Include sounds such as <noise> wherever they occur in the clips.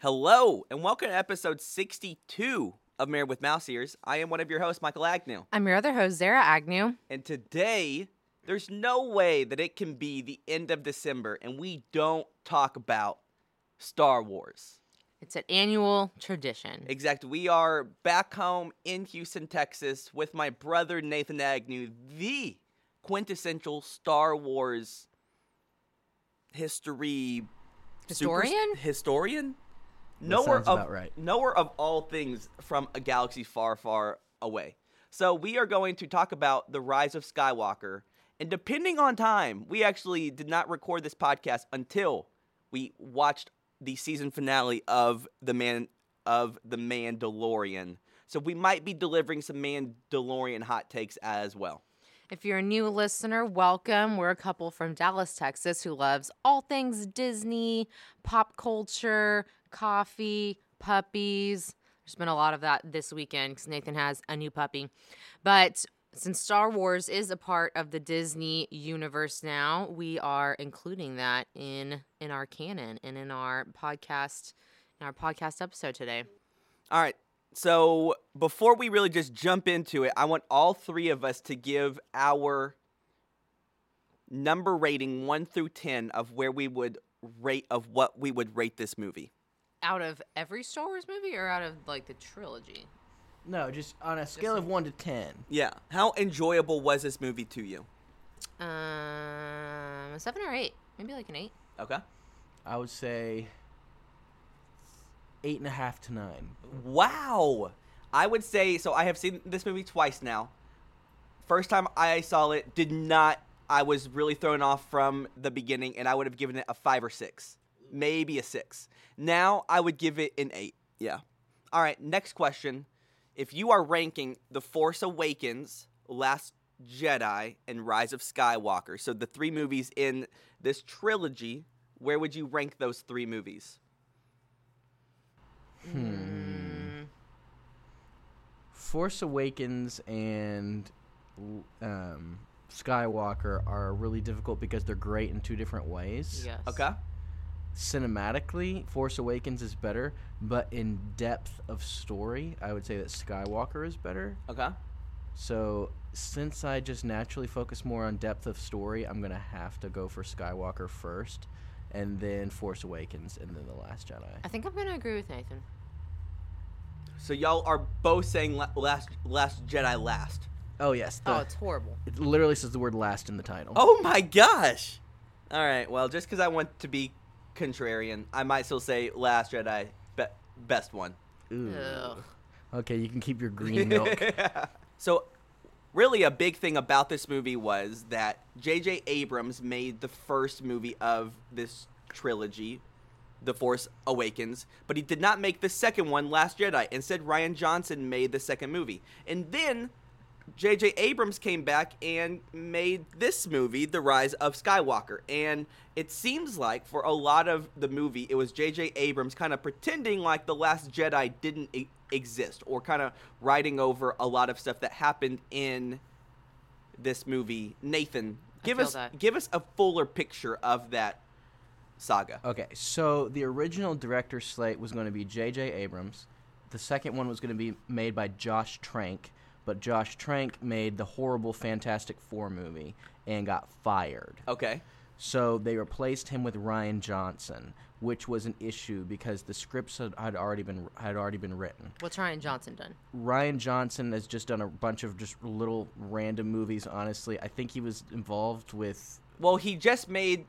Hello, and welcome to episode 62 of Married with Mouse Ears. I am one of your hosts, Michael Agnew. I'm your other host, Zara Agnew. And today, there's no way that it can be the end of December and we don't talk about Star Wars. It's an annual tradition. Exactly. We are back home in Houston, Texas, with my brother Nathan Agnew, the quintessential Star Wars history super- Historian? Historian. That Nowhere of about right. nowhere of all things from a galaxy far, far away. So we are going to talk about the rise of Skywalker, and depending on time, we actually did not record this podcast until we watched the season finale of the man of the Mandalorian. So we might be delivering some Mandalorian hot takes as well. If you're a new listener, welcome. We're a couple from Dallas, Texas, who loves all things Disney, pop culture, coffee, puppies. There's been a lot of that this weekend because Nathan has a new puppy. But since Star Wars is a part of the Disney universe now, we are including that in in our canon and in our podcast in our podcast episode today. All right. So before we really just jump into it, I want all three of us to give our number rating 1 through 10 of where we would rate of what we would rate this movie. Out of every Star Wars movie or out of like the trilogy? No, just on a scale of one to ten. Yeah. How enjoyable was this movie to you? Um, a seven or eight, maybe like an eight. Okay. I would say eight and a half to nine. Wow. I would say so I have seen this movie twice now. First time I saw it did not I was really thrown off from the beginning and I would have given it a 5 or 6. Maybe a 6. Now I would give it an 8. Yeah. All right, next question. If you are ranking The Force Awakens, Last Jedi and Rise of Skywalker, so the three movies in this trilogy, where would you rank those three movies? Hmm. Force Awakens and um, Skywalker are really difficult because they're great in two different ways. Yes. Okay. Cinematically, Force Awakens is better, but in depth of story, I would say that Skywalker is better. Okay. So, since I just naturally focus more on depth of story, I'm going to have to go for Skywalker first, and then Force Awakens, and then The Last Jedi. I think I'm gonna agree with Nathan. So y'all are both saying la- last Last Jedi last. Oh, yes. oh, it's horrible. it literally says the word last in the title. Oh my gosh! All right, well, just because I want to be contrarian, I might still say Last Jedi be- best one. Ooh. Ugh. Okay, you can keep your green <laughs> milk. so, really, a big thing about this movie was that J.J. Abrams made the first movie of this trilogy, The Force Awakens, but he did not make the second one, Last Jedi. Instead, Rian Johnson made the second movie. And then J.J. Abrams came back and made this movie, The Rise of Skywalker. And it seems like for a lot of the movie, it was J.J. Abrams kind of pretending like The Last Jedi didn't e- exist or kind of writing over a lot of stuff that happened in this movie. Nathan, give us that. give us a fuller picture of that saga. Okay, so the original director slate was going to be J.J. Abrams. The second one was going to be made by Josh Trank, but Josh Trank made the horrible Fantastic Four movie and got fired. Okay. So they replaced him with Rian Johnson, which was an issue because the scripts had, had already been had already been written. What's Rian Johnson done? Rian Johnson has just done a bunch of just little random movies. Honestly, I think he was involved with Well, he just made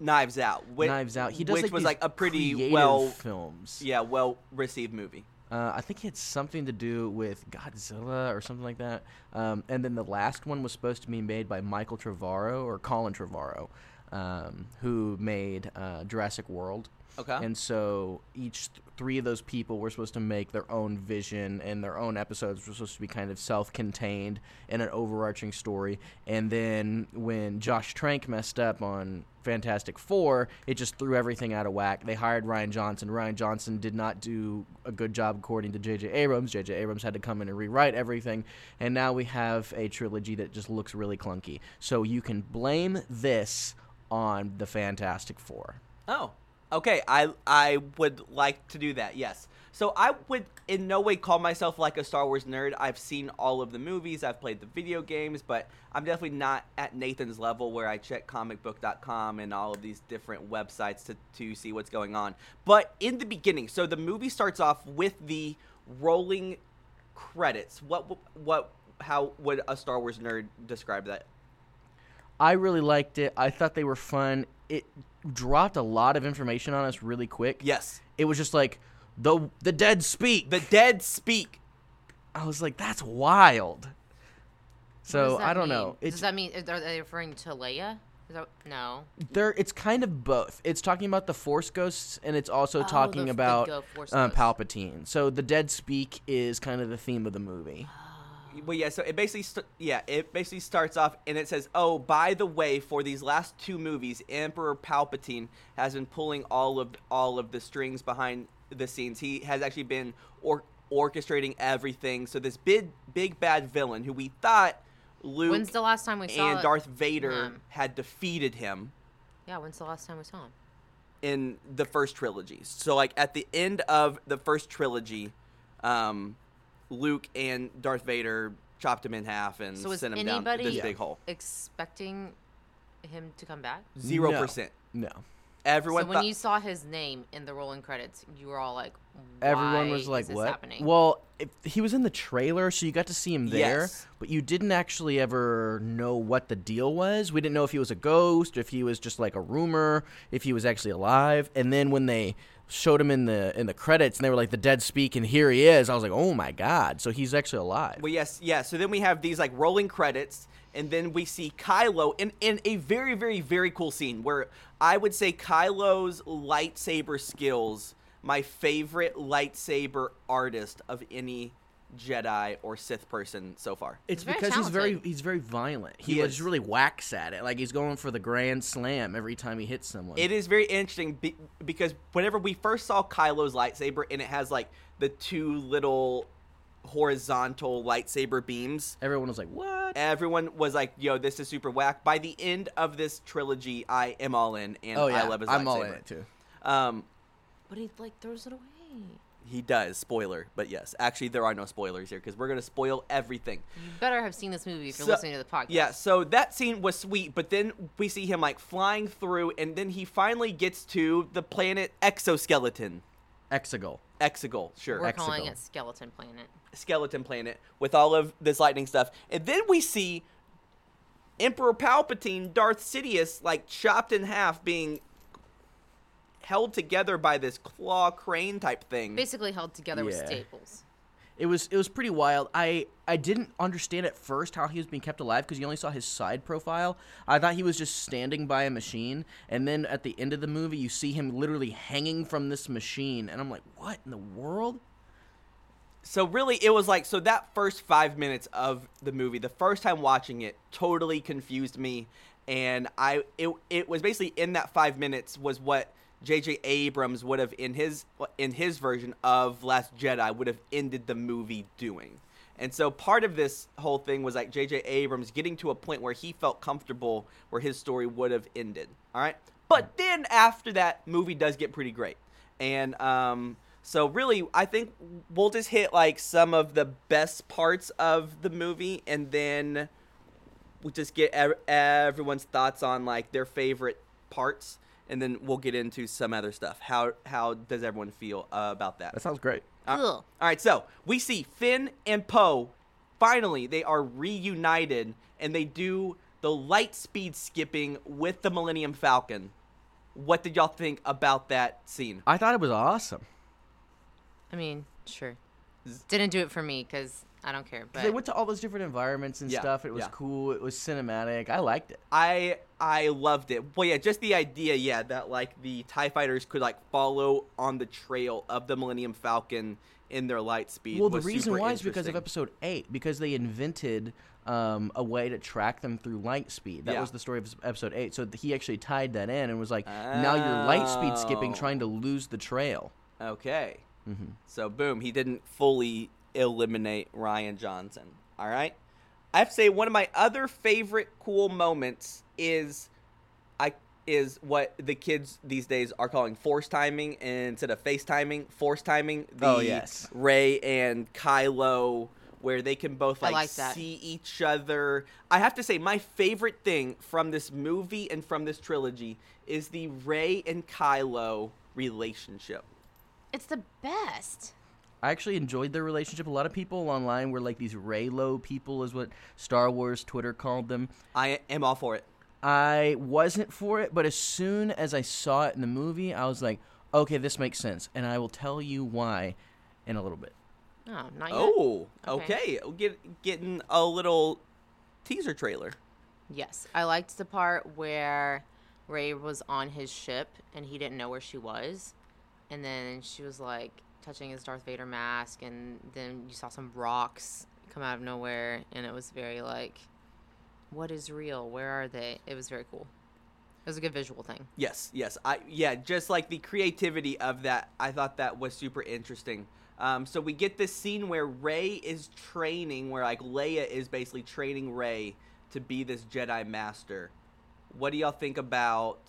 Knives Out, which, Knives Out. He does which like was these like a pretty creative well, films. yeah, well received movie. Uh, I think it had something to do with Godzilla or something like that. Um, and then the last one was supposed to be made by Michael Trevorrow or Colin Trevorrow, um, who made uh, Jurassic World. Okay. And so each th- three of those people were supposed to make their own vision, and their own episodes were supposed to be kind of self-contained in an overarching story. And then when Josh Trank messed up on Fantastic Four, it just threw everything out of whack. They hired Rian Johnson. Rian Johnson did not do a good job according to J.J. Abrams. J.J. Abrams had to come in and rewrite everything, and now we have a trilogy that just looks really clunky. So you can blame this on the Fantastic Four. oh, Okay, I I would like to do that. Yes. So I would in no way call myself like a Star Wars nerd. I've seen all of the movies, I've played the video games, but I'm definitely not at Nathan's level where I check comicbook.com and all of these different websites to to see what's going on. But in the beginning, so the movie starts off with the rolling credits. What what how would a Star Wars nerd describe that? I really liked it. I thought they were fun. It dropped a lot of information on us really quick. Yes. It was just like the the dead speak. The dead speak. I was like, that's wild. What So does that I don't mean? know. It's Does that mean are they referring to Leia? Is that no? there. It's kind of both. It's talking about the Force ghosts, and it's also Oh, talking the- the about go- Force um. Palpatine. So the dead speak is kind of the theme of the movie. Well, yeah. So it basically, st- yeah, it basically starts off and it says, "Oh, by the way, for these last two movies, Emperor Palpatine has been pulling all of all of the strings behind the scenes. He has actually been or- orchestrating everything. So this big, big bad villain who we thought Luke When's the last time we saw and? Darth Vader him? had defeated him." Yeah, when's the last time we saw him? in the first trilogy. So like at the end of the first trilogy, um, Luke and Darth Vader chopped him in half and So sent him down anybody this big hole. expecting him to come back? Zero No. percent. No. Everyone so when thought you saw his name in the rolling credits, you were all like, Everyone was like, is this "What?" Happening? Well, if, he was in the trailer, so you got to see him there, Yes. but you didn't actually ever know what the deal was. We didn't know if he was a ghost, if he was just like a rumor, if he was actually alive. And then when they showed him in the in the credits, and they were like, "The dead speak," and here he is, I was like, "Oh my god!" So he's actually alive. Well, yes, yeah. So then we have these like rolling credits, and then we see Kylo in in a very, very, very cool scene where I would say Kylo's lightsaber skills, my favorite lightsaber artist of any Jedi or Sith person so far. It's He's very because he's very he's very violent. He, He just is. really whacks at it, like he's going for the grand slam every time he hits someone. It is very interesting be- because whenever we first saw Kylo's lightsaber and it has like the two little horizontal lightsaber beams, Everyone was like, "What?" everyone was like, "Yo, this is super whack." By the end of this trilogy, I am all in, and oh yeah, I love his I'm lightsaber. all in it too. Um, but he like throws it away. He does. Spoiler, but yes, actually, there are no spoilers here because we're gonna spoil everything. You better have seen this movie if you're So- listening to the podcast. Yeah, so that scene was sweet, but then we see him like flying through, and then he finally gets to the planet exoskeleton. Exegol. Exegol, sure. we're calling it Skeleton Planet. skeleton planet with all of this lightning stuff. And then we see Emperor Palpatine, Darth Sidious, like chopped in half, being held together by this claw crane type thing. Basically held together with staples. It was it was pretty wild. I I didn't understand at first how he was being kept alive because you only saw his side profile. I thought he was just standing by a machine, and then at the end of the movie, you see him literally hanging from this machine, and I'm like, what in the world? So really, it was like so that first five minutes of the movie, the first time watching it, totally confused me, and I it it was basically in that five minutes was what J.J. Abrams would have in his in his version of Last Jedi would have ended the movie doing. And so part of this whole thing was like J.J. Abrams getting to a point where he felt comfortable where his story would have ended. All right, but then after that, movie does get pretty great, and um. So really, I think we'll just hit like some of the best parts of the movie, and then we'll just get ev- everyone's thoughts on like their favorite parts, and then we'll get into some other stuff. How how does everyone feel uh, about that? That sounds great. Uh, Cool. all right, so we see Finn and Poe. Finally, they are reunited, and they do the light speed skipping with the Millennium Falcon. What did y'all think about that scene? I thought it was awesome. I mean, sure. Didn't do it for me because I don't care. But they went to all those different environments and Yeah, stuff. It was yeah. cool. It was cinematic. I liked it. I I loved it. Well, yeah, just the idea, yeah, that like the Tie Fighters could like follow on the trail of the Millennium Falcon in their light speed. Well, the reason why is because of episode eight, because they invented um, a way to track them through light speed. That Yeah. was the story of episode eight. So he actually tied that in and was like, now you're light speed skipping, Oh. trying to lose the trail. Okay. Mm-hmm. So boom, he didn't fully eliminate Rian Johnson. All right. I have to say one of my other favorite cool moments is I is what the kids these days are calling force timing instead of face timing. Force timing. The Oh, yes. Rey and Kylo, where they can both like, like see each other. I have to say, my favorite thing from this movie and from this trilogy is the Rey and Kylo relationship. It's the best. I actually enjoyed their relationship. A lot of people online were like these Reylo people, is what Star Wars Twitter called them. I am all for it. I wasn't for it, but as soon as I saw it in the movie, I was like, okay, this makes sense. And I will tell you why in a little bit. Oh, not yet. Oh, Okay. okay. Get, getting a little teaser trailer. Yes, I liked the part where Rey was on his ship and he didn't know where she was, and then she was like touching his Darth Vader mask, and then you saw some rocks come out of nowhere, and it was very like, what is real? Where are they? It was very cool. It was a good visual thing. Yes, yes. I yeah, just like the creativity of that, I thought that was super interesting. Um, so we get this scene where Rey is training, where like Leia is basically training Rey to be this Jedi Master. What do y'all think about?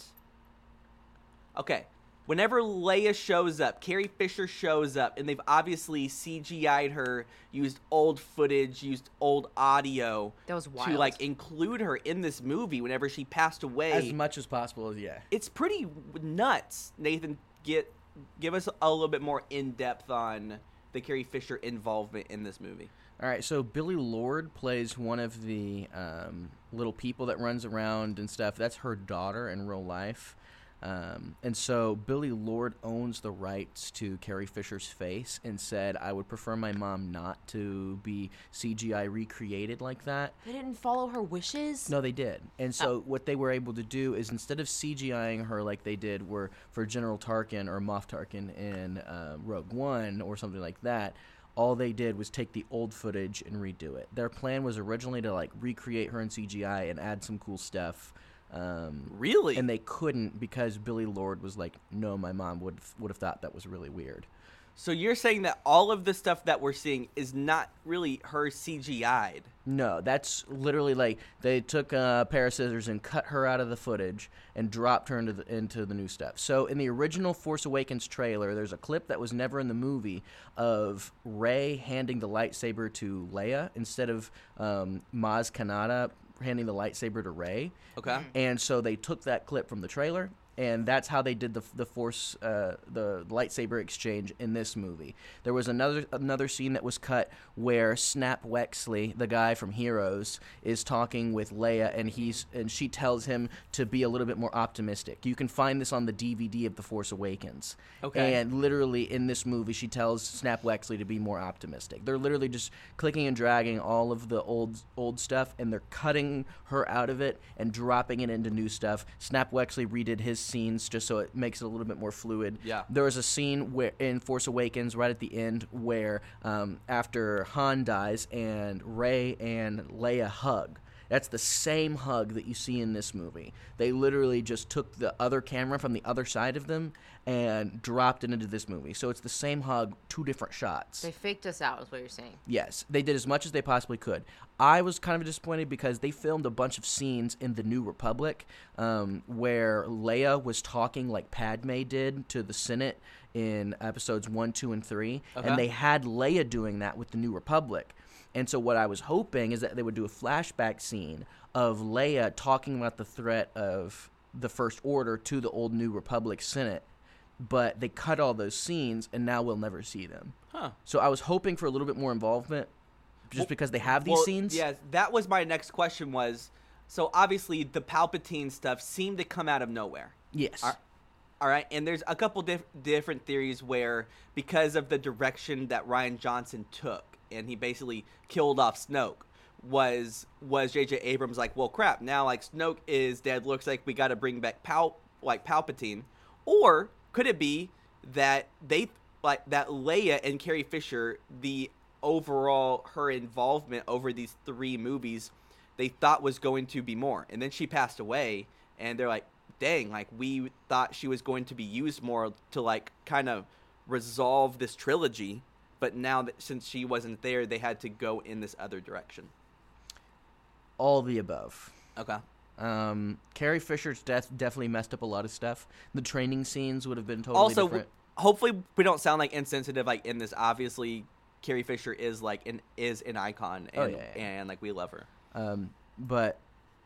Okay, whenever Leia shows up, Carrie Fisher shows up, and they've obviously CGI'd her, used old footage, used old audio That was to wild. like include her in this movie. Whenever she passed away, As much as possible, as yeah. it's pretty nuts. Nathan, get give us a little bit more in depth on the Carrie Fisher involvement in this movie. All right, so Billie Lourd plays one of the um, little people that runs around and stuff. That's her daughter in real life. Um, and so Billie Lourd owns the rights to Carrie Fisher's face and said, I would prefer my mom not to be CGI recreated like that. they didn't follow her wishes. No, they did. And so what they were able to do is instead of CGIing her like they did were for General Tarkin or Moff Tarkin in uh, Rogue One or something like that, all they did was take the old footage and redo it. Their plan was originally to like recreate her in CGI and add some cool stuff. Um, Really? and they couldn't because Billie Lourd was like, "No, my mom would would have thought that was really weird." so you're saying that all of the stuff that we're seeing is not really her CGI'd. No, that's literally like they took a pair of scissors and cut her out of the footage and dropped her into the into the new stuff. So in the original Force Awakens trailer, there's a clip that was never in the movie of Rey handing the lightsaber to Leia instead of um, Maz Kanata handing the lightsaber to Rey. Okay. Mm-hmm. And so they took that clip from the trailer, and that's how they did the the force uh, the lightsaber exchange in this movie. There was another another scene that was cut where Snap Wexley, the guy from Heroes, is talking with Leia, and he's and she tells him to be a little bit more optimistic. You can find this on the DVD of The Force Awakens. Okay. And literally in this movie, she tells Snap Wexley to be more optimistic. They're literally just clicking and dragging all of the old old stuff, and they're cutting her out of it and dropping it into new stuff. Snap Wexley redid his scenes just so it makes it a little bit more fluid. Yeah. There was a scene where in Force Awakens, right at the end, where um, after Han dies and Rey and Leia hug. That's the same hug that you see in this movie. They literally just took the other camera from the other side of them and dropped it into this movie. So it's the same hug, two different shots. They faked us out, is what you're saying. Yes, they did as much as they possibly could. I was kind of disappointed because they filmed a bunch of scenes in the New Republic um, where Leia was talking like Padme did to the Senate in episodes one, two, and 3 Okay. and they had Leia doing that with the New Republic. And so what I was hoping is that they would do a flashback scene of Leia talking about the threat of the First Order to the old New Republic Senate, but they cut all those scenes, and now we'll never see them. Huh. So I was hoping for a little bit more involvement, just Well- because they have these Well, scenes. Yeah, that was my next question. Was so obviously the Palpatine stuff seemed to come out of nowhere. Yes. Are- All right, and there's a couple diff- different theories where because of the direction that Rian Johnson took, and he basically killed off Snoke, was was J.J. Abrams like, well, crap, now like Snoke is dead. Looks like we got to bring back Pal like Palpatine, or could it be that they like that Leia and Carrie Fisher, the overall her involvement over these three movies, they thought was going to be more, and then she passed away, and they're like, dang, like we thought she was going to be used more to like kind of resolve this trilogy, but now that since she wasn't there, they had to go in this other direction. All the above. Okay. Um, Carrie Fisher's death definitely messed up a lot of stuff. The training scenes would have been totally also, different. hopefully, we don't sound like insensitive. Like in this, obviously, Carrie Fisher is like an is an icon, and Oh, yeah, yeah. and like we love her. Um, but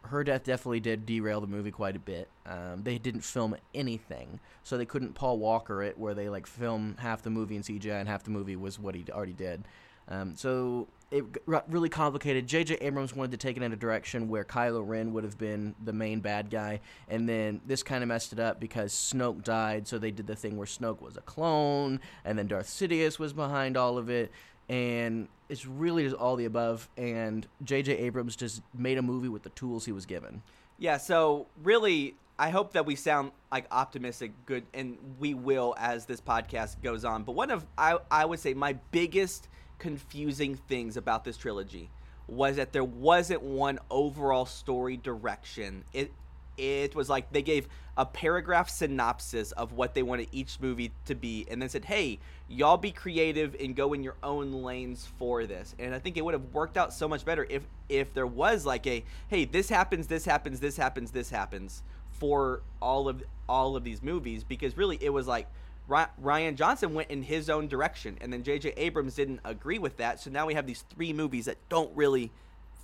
her death definitely did derail the movie quite a bit. Um, they didn't film anything, so they couldn't Paul Walker it, where they like film half the movie in CGI and half the movie was what he already did. Um, so it got really complicated. J.J. Abrams wanted to take it in a direction where Kylo Ren would have been the main bad guy, and then this kind of messed it up because Snoke died. So they did the thing where Snoke was a clone, and then Darth Sidious was behind all of it and it's really just all the above. And J.J. Abrams just made a movie with the tools he was given. Yeah, so really, I hope that we sound like optimistic, good, and we will as this podcast goes on. But one of I I would say my biggest confusing things about this trilogy was that there wasn't one overall story direction. It it was like they gave a paragraph synopsis of what they wanted each movie to be and then said hey y'all be creative and go in your own lanes for this. And i think it would have worked out so much better if if there was like a hey this happens this happens this happens this happens for all of all of these movies because really it was like Rian Johnson went in his own direction and then JJ Abrams didn't agree with that. So now we have these three movies that don't really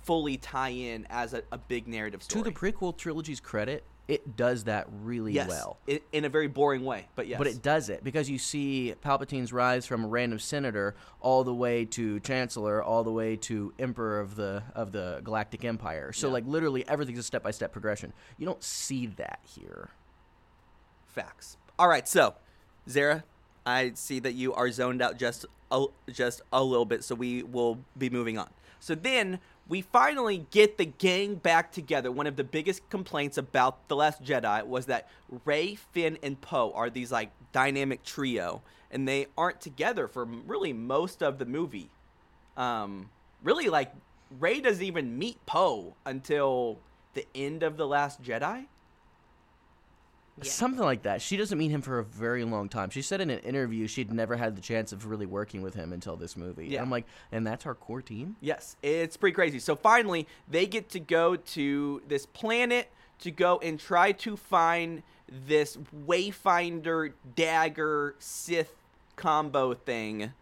fully tie in as a, a big narrative story To the prequel trilogy's credit, it does that really yes, well. i- in a very boring way, but yes. But it does it because you see Palpatine's rise from a random senator all the way to chancellor, all the way to emperor of the of the Galactic Empire. So Yeah. like literally everything's a step by step progression. You don't see that here. Facts. All right, so Zara, I see that you are zoned out just a, just a little bit, so we will be moving on. So then we finally get the gang back together. One of the biggest complaints about The Last Jedi was that Rey, Finn, and Poe are these like dynamic trio, and they aren't together for really most of the movie. Um, really, like Rey doesn't even meet Poe until the end of The Last Jedi. Yeah. Something like that. She doesn't meet him for a very long time. She said in an interview she'd never had the chance of really working with him until this movie. Yeah. I'm like, and that's our core team? Yes, it's pretty crazy. So finally, they get to go to this planet to go and try to find this Wayfinder dagger Sith combo thing.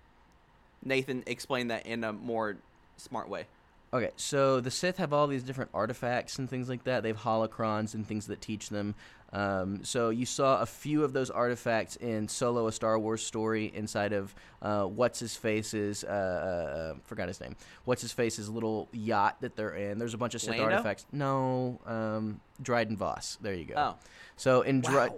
Nathan explained that in a more smart way. Okay, so the Sith have all these different artifacts and things like that. They have holocrons and things that teach them. Um, so you saw a few of those artifacts in Solo: A Star Wars Story inside of uh, what's his face's uh, uh, forgot his name. What's his face's little yacht that they're in. There's a bunch of Sith Lando? artifacts. No, um, Dryden Voss. There you go. Oh, So in Dry-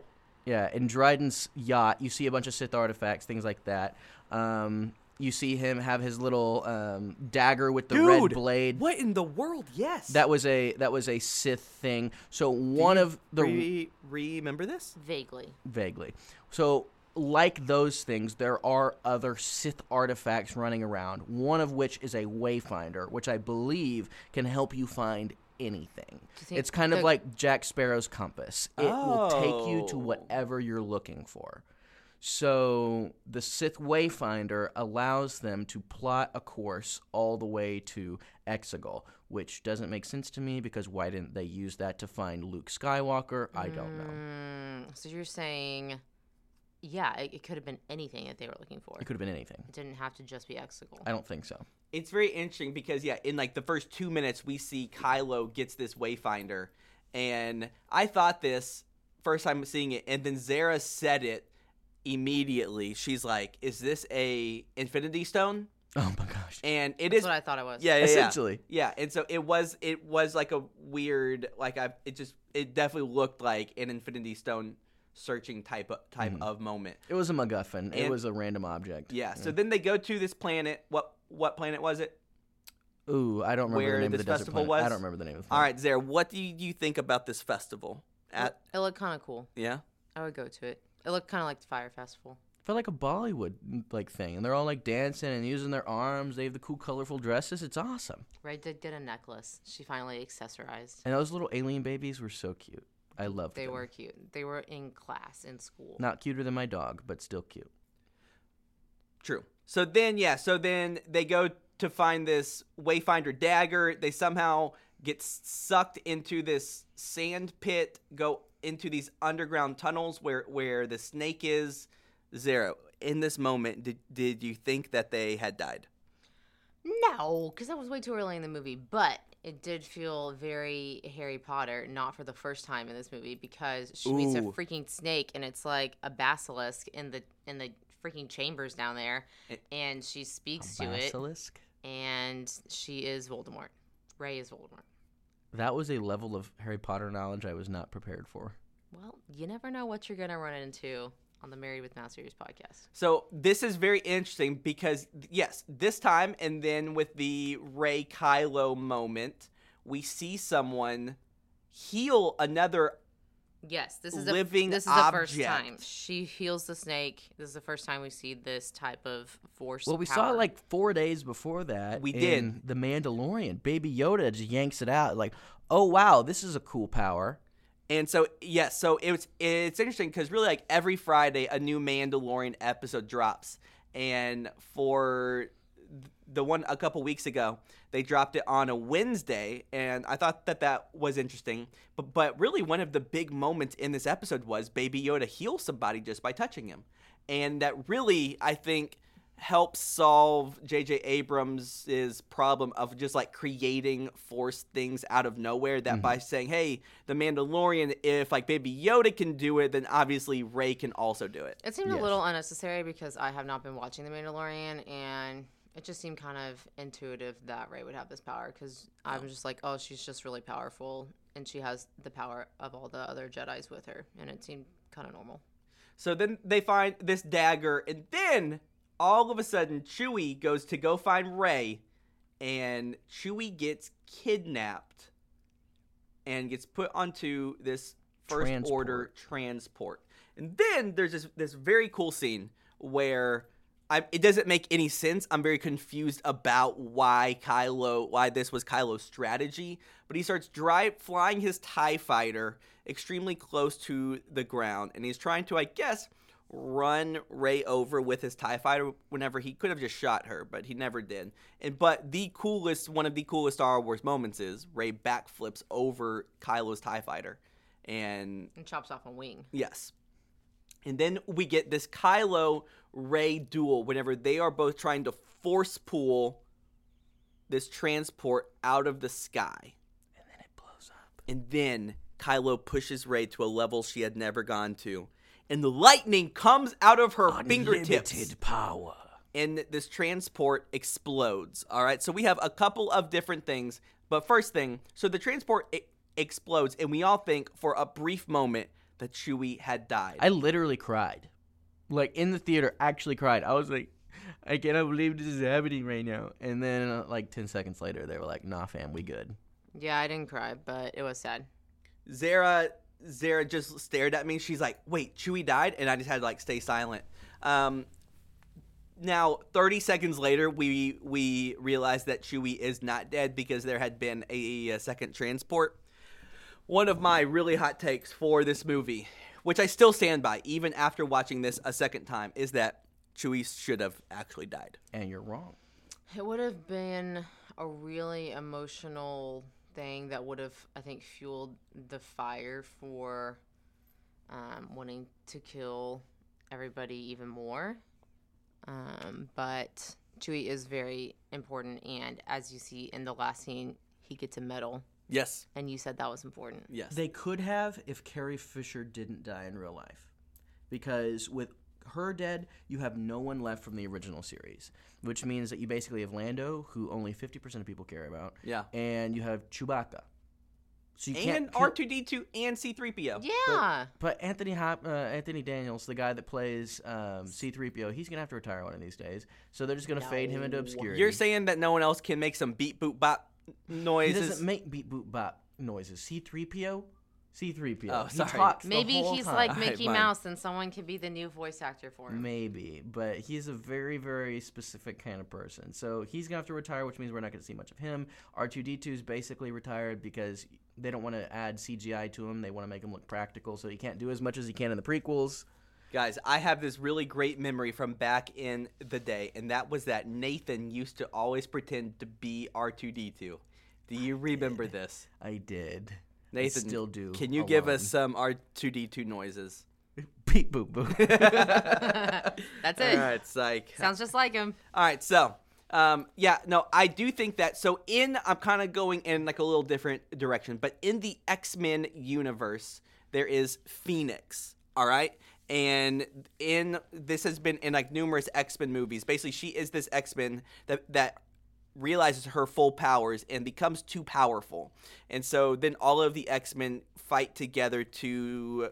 yeah, in Dryden's yacht, you see a bunch of Sith artifacts, things like that. Um, you see him have his little um, dagger with the red blade. What in the world? Yes. That was a that was a Sith thing. So one you of the Re- remember this? Vaguely. vaguely. So like those things, there are other Sith artifacts running around. One of which is a Wayfinder, which I believe can help you find anything. you It's kind of like Jack Sparrow's compass. It will take you to Oh. whatever you're looking for. So the Sith Wayfinder allows them to plot a course all the way to Exegol, which doesn't make sense to me because why didn't they use that to find Luke Skywalker? I don't know. Mm, so you're saying, yeah, it, it could have been anything that they were looking for. It could have been anything. It didn't have to just be Exegol. I don't think so. It's very interesting because yeah, in like the first two minutes, we see Kylo gets this Wayfinder, and I thought this first time seeing it, and then Zara said it immediately. She's like, "Is this a Infinity Stone?" Oh my gosh. And it That's is. what I thought it was. yeah, yeah, yeah. Essentially. Yeah, and so it was. It was like a weird. Like I. It just. It definitely looked like an Infinity Stone searching type of, type Mm-hmm. of moment. It was a MacGuffin. it was a random object. Yeah. So then they go to this planet. What what planet was it? Ooh, I don't remember Where the name this of the desert festival planet. I don't remember the name of the All right, planet. right, Zara. What do you, you think about this festival? At It looked kind of cool. yeah. I would go to it. It looked kind of like the Fyre Festival. felt like a Bollywood mm, like thing, and they're all like dancing and using their arms. They have the cool, colorful dresses. It's awesome. Rey did get a necklace. She finally accessorized. And those little alien babies were so cute. I loved They them. They were cute. They were in class in school. not cuter than my dog, but still cute. True. So then, yeah. So then they go to find this Wayfinder dagger. They somehow get sucked into this sand pit, go into these underground tunnels where where the snake is. Zero. In this moment, did did you think that they had died? No, because that was way too early in the movie. But it did feel very Harry Potter, not for the first time in this movie, because she meets a freaking snake, and it's like a basilisk in the in the freaking chambers down there, It- and she speaks to it, Basilisk. and she is Voldemort. Rey is Voldemort. That was a level of Harry Potter knowledge I was not prepared for. Well, you never know what you're gonna run into on the Married with Mouse Ears podcast. So this is very interesting because yes, this time and then with the Rey Kylo moment, we see someone heal another Yes, this is Living a, this is the first time she heals the snake. This is the first time we see this type of force. Well, we saw it like four days before that. We in The Mandalorian. Baby Yoda just yanks it out. Like, oh wow, this is a cool power. And so yes, so it's it's interesting because really like every Friday a new Mandalorian episode drops, and for the one a couple weeks ago they dropped it on a Wednesday, and I thought that that was interesting. But but really one of the big moments in this episode was Baby Yoda heals somebody just by touching him, and that really I think helps solve J.J. Abrams' problem of just like creating forced things out of nowhere. That mm-hmm. by saying, "Hey, the Mandalorian, if like Baby Yoda can do it, then obviously Rey can also do it." It seemed Yes. a little unnecessary because I have not been watching The Mandalorian, and it just seemed kind of intuitive that Rey would have this power because I'm just like, oh, she's just really powerful, and she has the power of all the other Jedi's with her, and it seemed kind of normal. So then they find this dagger, and then all of a sudden Chewie goes to go find Rey, and Chewie gets kidnapped and gets put onto this first order transport. And then there's this this very cool scene where I, it doesn't make any sense. I'm very confused about why Kylo, why this was Kylo's strategy. But he starts drive flying his Tie Fighter extremely close to the ground, and he's trying to, I guess, run Rey over with his Tie Fighter. Whenever he could have just shot her, but he never did. And but the coolest, one of the coolest Star Wars moments is Rey backflips over Kylo's Tie Fighter, and And chops off a wing. Yes. And then we get this Kylo Rey duel whenever they are both trying to force pull this transport out of the sky. And then it blows up. And then Kylo pushes Rey to a level she had never gone to. And the lightning comes out of her fingertips Unlimited power. and this transport explodes. All right, so we have a couple of different things. But first thing, so the transport explodes, and we all think for a brief moment that Chewie had died. I literally cried. Like in the theater, actually cried. I was like, I cannot believe this is happening right now. And then, uh, like 10 seconds later, they were like, nah, fam, we good. Yeah, I didn't cry, but it was sad. Zara Zara just stared at me. She's like, "Wait, Chewie died," and I just had to like stay silent. Um, now, 30 seconds later, we we realized that Chewie is not dead because there had been a, a second transport. One of my really hot takes for this movie, which I still stand by even after watching this a second time, is that Chewie should have actually died. And you're wrong. It would have been a really emotional thing that would have, I think, fueled the fire for um, wanting to kill everybody even more. Um, but Chewie is very important, and as you see in the last scene, he gets a medal, Yes. and you said that was important. Yes. They could have if Carrie Fisher didn't die in real life. Because with her dead, you have no one left from the original series, which means that you basically have Lando, who only 50% of people care about, yeah. and you have Chewbacca. So you And can't R2D2 and C3PO. Yeah, But Anthony Hop, uh, Anthony Daniels, the guy that plays um, C-3PO, he's gonna have to retire one of these days. So they're just gonna fade him into obscurity. You're saying that no one else can make some beat boop bop he doesn't make beep boop bop noises. C-3PO, C-3PO. Oh, He sorry. talks the maybe whole he's time. like Mickey fine. Mouse, and someone could be the new voice actor for him. Maybe, but he's a very, very specific kind of person. So he's gonna have to retire, which means we're not gonna see much of him. R2D2 is basically retired because they don't want to add CGI to him. They want to make him look practical, so he can't do as much as he can in the prequels. Guys, I have this really great memory from back in the day, and that was that Nathan used to always pretend to be R2D2. Do you remember this? I did. Nathan, still do Can you a give us some R2D2 noises? <laughs> Beep boop boop. <laughs> That's it. right, psych. Sounds just like him. All right, so um, yeah, no, I do think that. So in, I'm kind of going in like a little different direction, but in the X Men universe, there is Phoenix. All right, and in this has been in like numerous X Men movies. Basically, she is this X Men that that realizes her full powers and becomes too powerful, and so then all of the X Men fight together to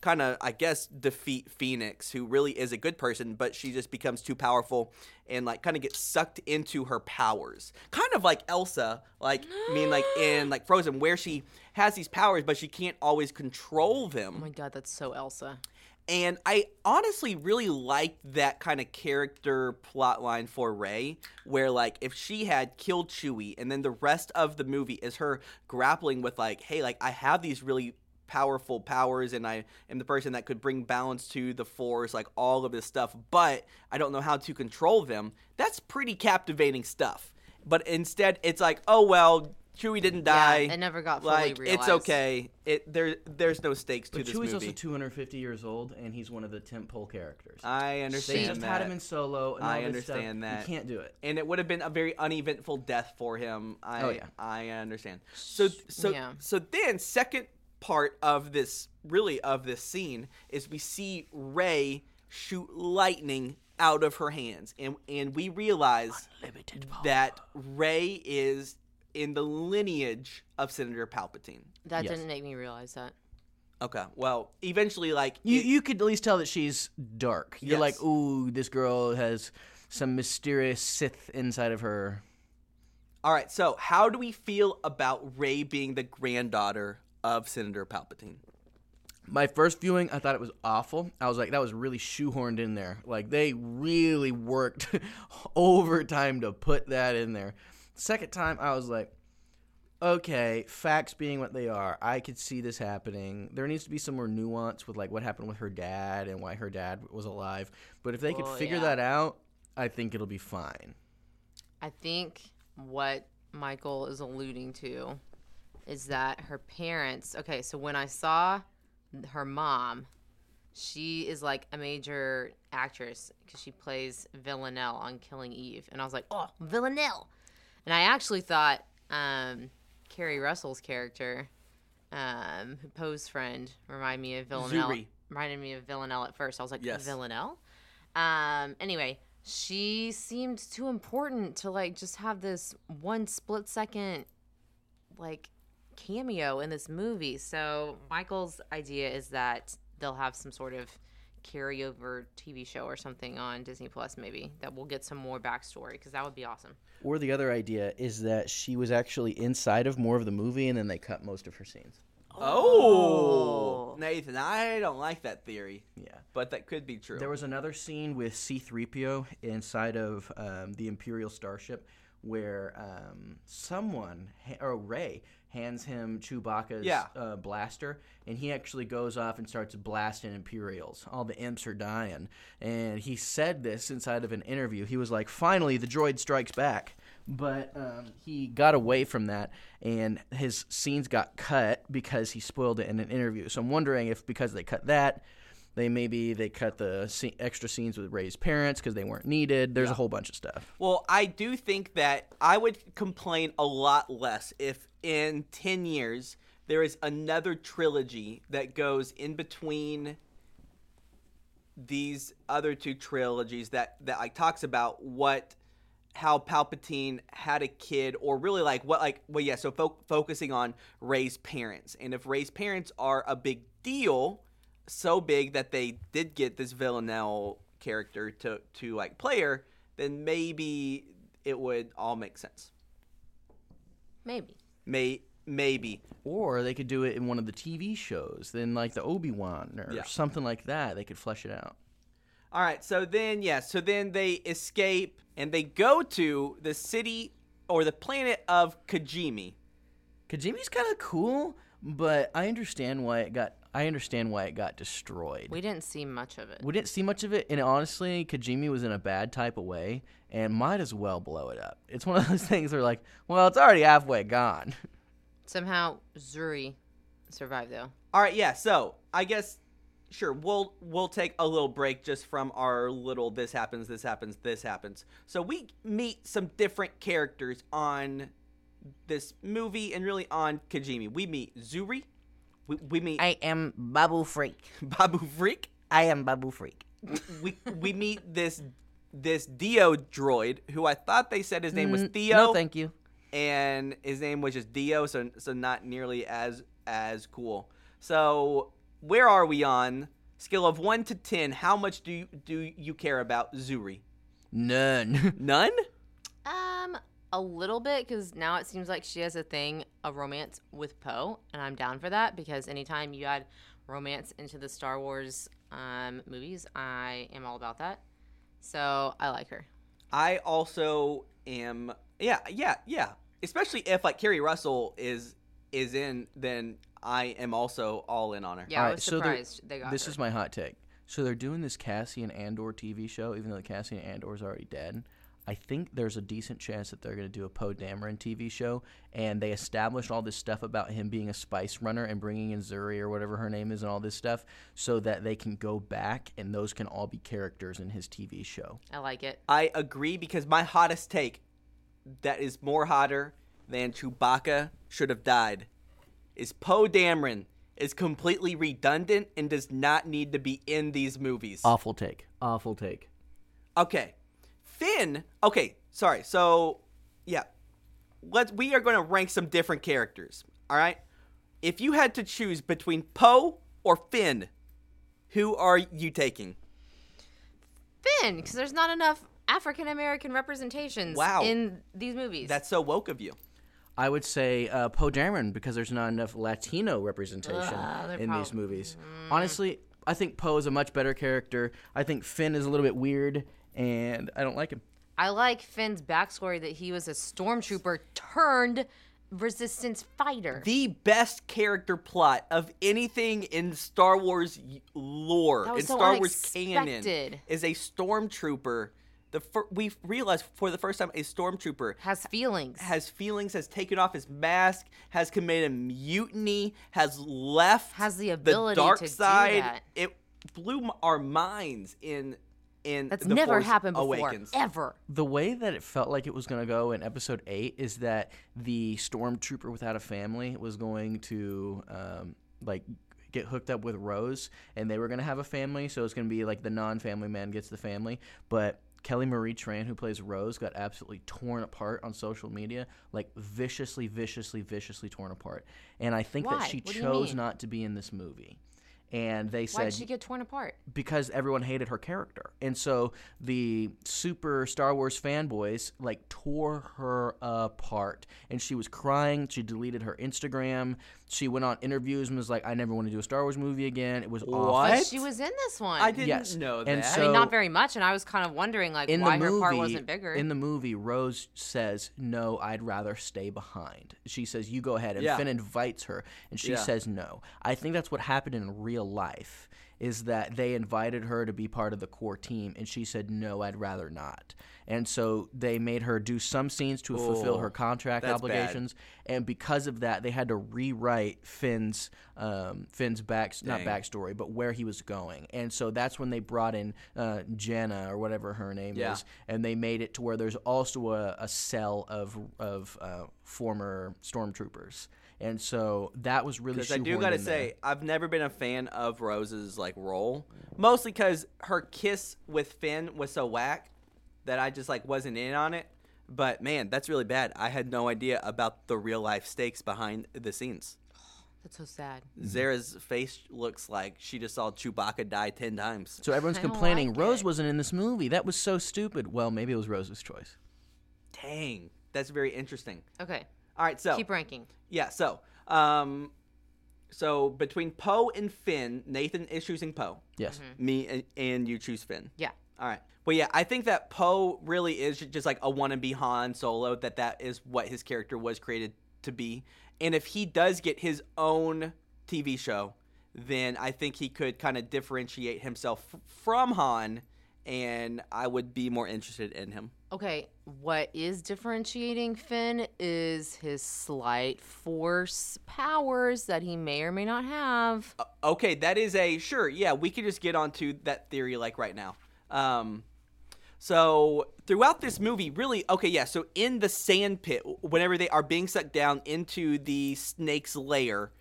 kind of I guess defeat Phoenix, who really is a good person, but she just becomes too powerful and like kind of gets sucked into her powers. Kind of like Elsa, like I mean like in like Frozen where she has these powers but she can't always control them. Oh my god, that's so Elsa. And I honestly really liked that kind of character plot line for Rey, where like if she had killed Chewie, and then the rest of the movie is her grappling with like, hey, like I have these really powerful powers, and I am the person that could bring balance to the Force, like all of this stuff, but I don't know how to control them. That's pretty captivating stuff. But instead, it's like, oh well, Chewie didn't die. it never got fully like it's okay. It there there's no stakes to But this Chewie's also 250 years old, and he's one of the tentpole characters. I understand. they understand just that. had him in solo. And I all stuff. understand that. You can't do it. and it would have been a very uneventful death for him. I, Oh, yeah. I understand. So so Yeah. so then second part of this really of this scene is we see Rey shoot lightning out of her hands and and we realize that Rey is in the lineage of Senator Palpatine. That Yes. didn't make me realize that. Okay. Well, eventually like You it- you could at least tell that she's dark. You're like, Yes. ooh, this girl has some mysterious Sith inside of her. All right, so how do we feel about Rey being the granddaughter of Senator Palpatine? My first viewing, I thought it was awful. I was like, that was really shoehorned in there. Like they really worked <laughs> overtime to put that in there. Second time, I was like, okay, facts being what they are, I could see this happening. There needs to be some more nuance with like what happened with her dad and why her dad was alive. But if they could figure yeah. that out, I think it'll be fine. I think what Michael is alluding to is that her parents. Okay, so when I saw her mom, she is like a major actress because she plays Villanelle on Killing Eve, and I was like, oh, Villanelle. And I actually thought um, Keri Russell's character, um, Poe's friend, reminded me of Villanelle. Zorii. Reminded me of Villanelle at first. I was like, Yes. Villanelle. Um. Anyway, she seemed too important to like just have this one split second, like cameo in this movie. So Michael's idea is that they'll have some sort of carryover TV show or something on Disney Plus, maybe that we'll get some more backstory because that would be awesome. Or the other idea is that she was actually inside of more of the movie and then they cut most of her scenes. Oh, Nathan, I don't like that theory, Yeah. but that could be true. There was another scene with C3PO inside of um, the Imperial starship where um, someone, ha- or Rey, hands him Chewbacca's Yeah. uh, blaster, and he actually goes off and starts blasting Imperials. All the imps are dying. And he said this inside of an interview. He was like, finally, the droid strikes back. But um, he got away from that, and his scenes got cut because he spoiled it in an interview. So I'm wondering if because they cut that, they maybe they cut the extra scenes with Rey's parents because they weren't needed. There's a whole bunch of stuff. Well, I do think that I would complain a lot less if in 10 years there is another trilogy that goes in between these other two trilogies that that like talks about what how Palpatine had a kid or really like what like well yeah so fo- focusing on Rey's parents and if Rey's parents are a big deal so big that they did get this Villanelle character to to like play her then maybe it would all make sense Maybe. may maybe Or they could do it in one of the TV shows, then like the Obi Wan or Yeah. something like that. They could flesh it out. All right, so then yeah, so then they escape and they go to the city or the planet of Kijimi. Kajimi's kind of cool, but I understand why it got I understand why it got destroyed. We didn't see much of it. We didn't see much of it, and honestly, Kijimi was in a bad type of way, and might as well blow it up. It's one of those <laughs> things where like, well, it's already halfway gone. <laughs> Somehow Zorii survived though. All right, yeah. So I guess sure we'll we'll take a little break just from our little this happens, this happens, this happens. So we meet some different characters on this movie and really on Kajimi. We meet Zuri. We, we meet I am Babu Frick. <laughs> Babu Frick. I am Babu Frick. We we meet this this Dio droid who I thought they said his name was Mm, Theo. No, thank you. and his name was just Dio, so so not nearly as as cool. So where are we on scale of one to ten? How much do you, do you care about Zorii? None. <laughs> None. A little bit because now it seems like she has a thing, a romance with Poe, and I'm down for that because anytime you add romance into the Star Wars um, movies, I am all about that. So I like her. I also am. Yeah, yeah, yeah. Especially if like Keri Russell is is in, then I am also all in on her. Yeah, I Alright, was so they're- surprised they got this her. is my hot take. So they're doing this Cassian and Andor TV show, even though the Cassian Andor is already dead. I think there's a decent chance that they're going to do a Poe Dameron TV show, and they established all this stuff about him being a spice runner and bringing in Zorii or whatever her name is and all this stuff, so that they can go back and those can all be characters in his TV show. I like it. I agree because my hottest take that is more hotter than Chewbacca should have died is Poe Dameron is completely redundant and does not need to be in these movies. Awful take. Awful take. Okay. Finn, okay, sorry. So, yeah. Let's we are going to rank some different characters, all right? If you had to choose between Poe or Finn, who are you taking? Finn, because there's not enough African American representations Wow. in these movies. That's so woke of you. I would say uh, Poe Dameron because there's not enough Latino representation Ugh, they're in these prob- movies. Honestly, I think Poe is a much better character. I think Finn is a little bit weird, and I don't like him. I like Finn's backstory that he was a stormtrooper turned resistance fighter. the best character plot of anything in Star Wars lore, That in so Star Wars canon, is a stormtrooper. The fir- we realized for the first time a stormtrooper has feelings. has feelings, has taken off his mask, has committed a mutiny, has left, Has the ability the dark to do side. that. It blew our minds in in That's the never Force happened before, Awakens. ever. The way that it felt like it was going to go in episode 8 is that the stormtrooper without a family was going to um, like get hooked up with Rose and they were going to have a family so it's going to be like the non-family man gets the family but Kelly Marie Tran who plays Rose got absolutely torn apart on social media like viciously viciously viciously torn apart and I think Why? that she What chose not to be in this movie and they Why said did she get torn apart? because everyone hated her character. And so the super Star Wars fanboys like tore her apart. And she was crying. She deleted her Instagram. She went on interviews and was like, I never want to do a Star Wars movie again. It was awful. What? But she was in this one. I didn't Yes. know And that. I mean, not very much, and I was kind of wondering like In why the her movie, part wasn't bigger. in the movie, Rose says, "No, I'd rather stay behind." She says, "You go ahead," and Yeah. Finn invites her, and she Yeah. says, "No." I think that's what happened in real life. Is that they invited her to be part of the core team, and she said, "No, I'd rather not." And so they made her do some scenes to fulfill Oh, her contract that's bad. obligations, and because of that, they had to rewrite Finn's um, Finn's back not backstory, but where he was going. And so that's when they brought in uh, Jenna or whatever her name Yeah. is, and they made it to where there's also a, a cell of of uh, former stormtroopers. And so that was really. Because I do gotta in there. say, I've never been a fan of Rose's like role, mostly because her kiss with Finn was so whack that I just like wasn't in on it. But man, that's really bad. I had no idea about the real life stakes behind the scenes. <sighs> That's so sad. Zara's face looks like she just saw Chewbacca die ten times. So everyone's I don't complaining like Rose it. wasn't in this movie. That was so stupid. Well, maybe it was Rose's choice. Dang, that's very interesting. Okay, All right, so keep ranking. yeah, so um, so between Poe and Finn, Nathan is choosing Poe. Yes. Me and, and you choose Finn. Yeah. All right. But yeah, I think that Poe really is just like a wannabe Han Solo. That that is what his character was created to be. And if he does get his own TV show, then I think he could kind of differentiate himself f- from Han, and I would be more interested in him. Okay, what is differentiating Finn is his slight force powers that he may or may not have. Okay, that is a sure. Yeah, we could just get onto that theory like right now. Um, so throughout this movie, really, okay, yeah. So in the sand pit, whenever they are being sucked down into the snake's lair,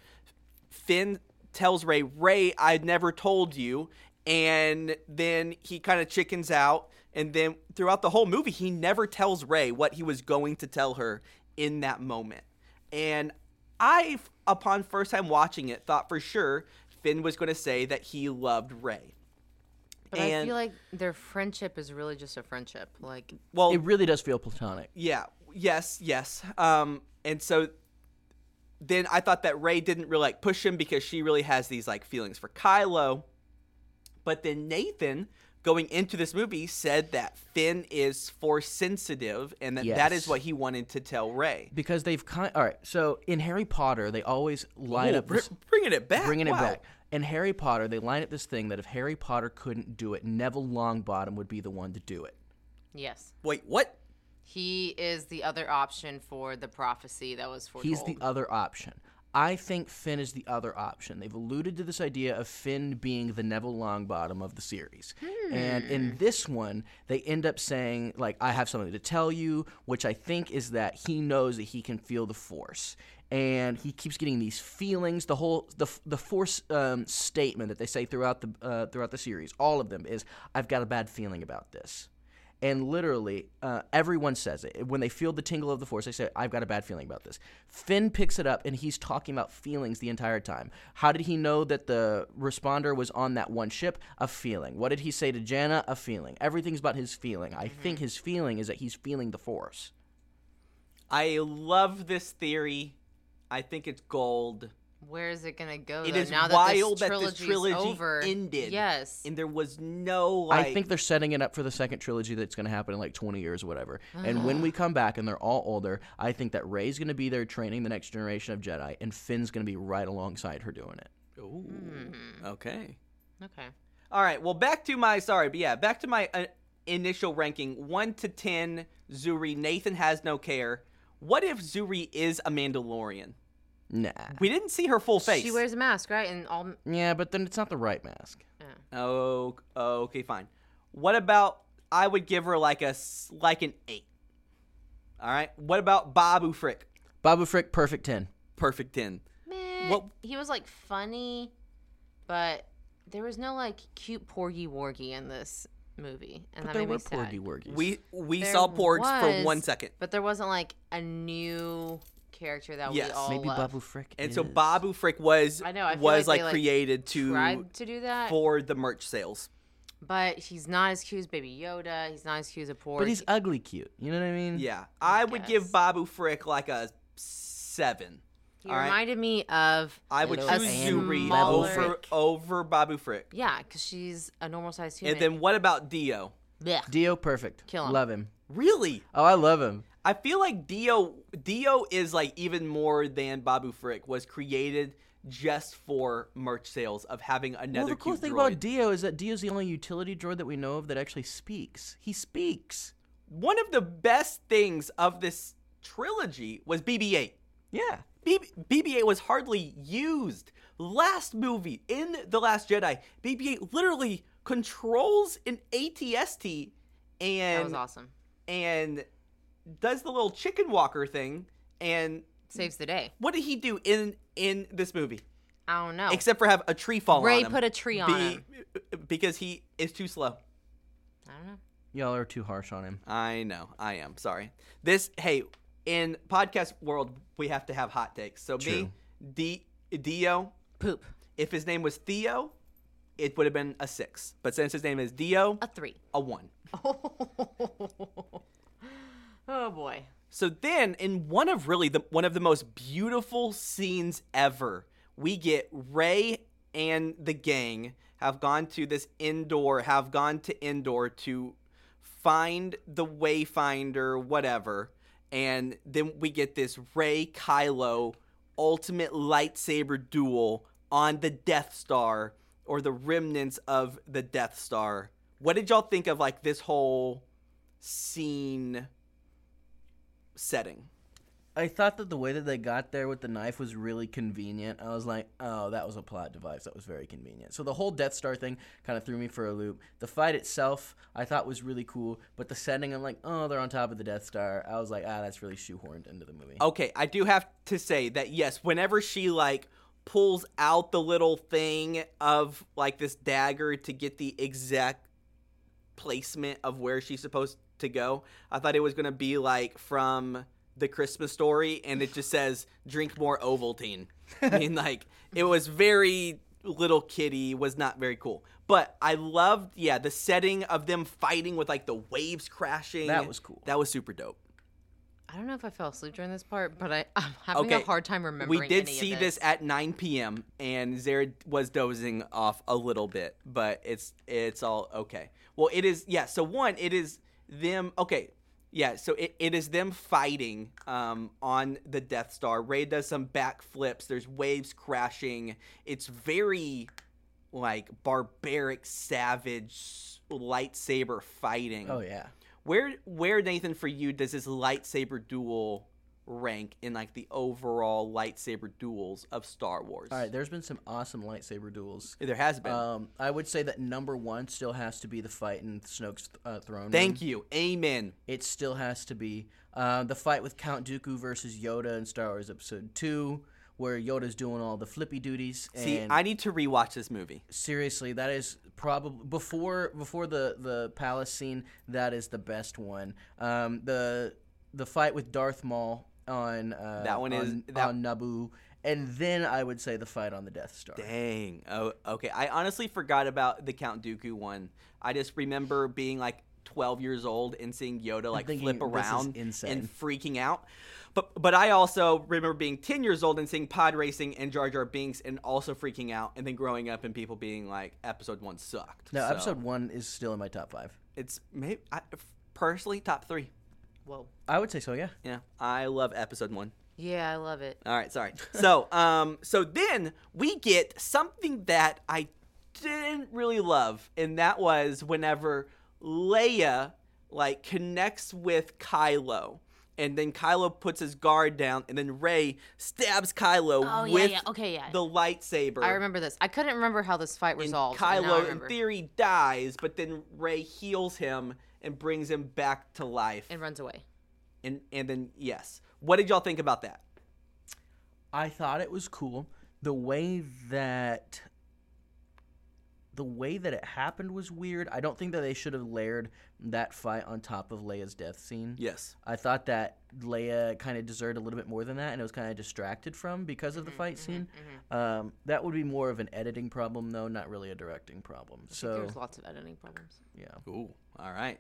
Finn tells Rey, "Rey, I never told you," and then he kind of chickens out. And then throughout the whole movie, he never tells Rey what he was going to tell her in that moment. And I, upon first time watching it, thought for sure Finn was going to say that he loved Rey. But I feel like their friendship is really just a friendship. Like, Well, It really does feel platonic. Yeah. Yes. Yes. Um. And so then I thought that Rey didn't really like push him because she really has these like feelings for Kylo. But then Nathan, going into this movie, said that Finn is force sensitive and that that is what he wanted to tell Rey. Because they've kind. All right. So in Harry Potter, they always line Oh, up. br- this- bringing it back. bringing it Wow. back. In Harry Potter, they line up this thing that if Harry Potter couldn't do it, Neville Longbottom would be the one to do it. yes, Wait. What? he is the other option for the prophecy that was foretold. He's the other option. I think Finn is the other option. They've alluded to this idea of Finn being the Neville Longbottom of the series. And in this one, they end up saying, like, I have something to tell you, which I think is that he knows that he can feel the Force. And he keeps getting these feelings. The whole the the force um, statement that they say throughout the uh, throughout the series, all of them is, "I've got a bad feeling about this." And literally, uh, everyone says it. When they feel the tingle of the force, they say, I've got a bad feeling about this. Finn picks it up and he's talking about feelings the entire time. How did he know that the responder was on that one ship? A feeling. What did he say to Jannah? A feeling. Everything's about his feeling. I think his feeling is that he's feeling the force. I love this theory. I think it's gold. Where is it gonna go? It though, is now wild that that this this trilogy's trilogy over. ended. Yes. And there was no like. I think they're setting it up for the second trilogy that's going to happen in like 20 years or whatever. And when we <sighs> come back and they're all older, I think that Rey's going to be there training the next generation of Jedi, and Finn's going to be right alongside her doing it. Ooh, Okay. okay. All right. Well, back to my sorry, but yeah, back to my uh, initial ranking: one to ten. Zorii. Nathan has no care. What if Zorii is a Mandalorian? Nah. We didn't see her full face. She wears a mask, right? And all. Yeah, but then it's not the right mask. Oh, oh, okay, fine. What about? I would give her like a like an eight. All right. What about Babu Frick? Babu Frick, perfect 10. Perfect ten. Meh. What- He was like funny, but there was no like cute porgy wargy in this movie, and But that there made were me sad. porgy wargies. We we There saw Porgs for one second, but there wasn't like a new character that Yes. we all Maybe love. Babu Frick and so. Babu Frick was I know, I feel was like like, they, like, created to Tried to do that, for the merch sales. but he's not as cute as Baby Yoda. He's not as cute as a porg. But he's ugly cute. You know what I mean? Yeah, I would guess. give Babu Frick like a seven. he all right. reminded me of I would a choose and Zorii over over Babu Frick. Yeah, because she's a normal sized human. And then what about Dio? Yeah, Dio, perfect. Kill him. Love him. Really? Oh, I love him. I feel like Dio Dio is like even more than Babu Frick was created just for merch sales of having another well, the cool thing droid. about Dio is that Dio's the only utility droid that we know of that actually speaks. He speaks. One of the best things of this trilogy was BB-8. Yeah. BB- BB-8 was hardly used. Last movie in The Last Jedi, BB-8 literally controls an ATST and that was awesome. and does the little chicken walker thing. And Saves the day. what did he do in in this movie I don't know. except for have a tree fall Rey on him? put a tree on him. because he is too slow. I don't know. Y'all are too harsh on him. I know. I am. Sorry. This hey, in podcast world we have to have hot takes. So me, True. D Dio, Poop. if his name was Theo, it would have been a 6. But since his name is Dio, A three. a 1. <laughs> oh boy. So then, in one of really the one of the most beautiful scenes ever, we get Rey and the gang have gone to this Endor, have gone to Endor to find the Wayfinder, whatever, and then we get this Rey Kylo ultimate lightsaber duel on the Death Star or the remnants of the Death Star. What did y'all think of like this whole scene setting? I thought that the way that they got there with the knife was really convenient. I was like, oh, that was a plot device. That was very convenient. So the whole Death Star thing kind of threw me for a loop. The fight itself, I thought was really cool, but the setting, I'm like, oh, they're on top of the Death Star. I was like, ah, that's really shoehorned into the movie. Okay, I do have to say that yes, whenever she like pulls out the little thing of like this dagger to get the exact placement of where she's supposed to go, I thought it was going to be like from the Christmas story and it just says drink more Ovaltine. I mean <laughs> like it was very little kitty was not very cool. But I loved yeah, the setting of them fighting with like the waves crashing. That was cool. That was super dope. I don't know if I fell asleep during this part, but I, I'm having Okay, a hard time remembering. We did any of see this at 9 p.m. and Zared was dozing off a little bit, but it's it's all okay. Well, it is yeah. So one, it is them. Okay, yeah. So it, it is them fighting um, on the Death Star. Rey does some backflips. There's waves crashing. It's very like barbaric, savage lightsaber fighting. Oh yeah. Where where Nathan for you does this lightsaber duel rank in like the overall lightsaber duels of Star Wars? All right, there's been some awesome lightsaber duels. There has been. Um, I would say that number one still has to be the fight in Snoke's uh, throne. Thank room. you. Amen. It still has to be uh, the fight with Count Dooku versus Yoda in Star Wars Episode Two, where Yoda's doing all the flippy duties. And See, I need to rewatch this movie. seriously, that is probably before before the the palace scene. That is the best one. Um, the the fight with Darth Maul on uh, That one is- on, that- on Naboo, and then I would say the fight on the Death Star. Dang. Oh, okay. I honestly forgot about the Count Dooku one. I just remember being like 12 years old and seeing Yoda like thinking, flip around and freaking out. But but I also remember being 10 years old and seeing pod racing and Jar Jar Binks and also freaking out and then growing up and people being like episode 1 sucked. No, So, episode one is still in my top five. it's maybe I, personally top 3. Whoa. I would say so. Yeah. Yeah. I love episode 1. Yeah, I love it. All right, sorry. <laughs> so, um, so then we get something that I didn't really love, and that was whenever Leia like connects with Kylo, and then Kylo puts his guard down, and then Rey stabs Kylo Oh, yeah, with yeah. Okay, yeah. the lightsaber. I remember this. I couldn't remember how this fight resolved. but now I Kylo, in theory, dies, but then Rey heals him and brings him back to life. and runs away. and and then yes, what did y'all think about that? I thought it was cool. The way that the way that it happened was weird. I don't think that they should have layered that fight on top of Leia's death scene. Yes. I thought that Leia kind of deserved a little bit more than that, and it was kind of distracted from because of the mm-hmm, fight mm-hmm, scene. Mm-hmm. Um, that would be more of an editing problem, though, not really a directing problem. So There's lots of editing problems. yeah, Ooh, all right.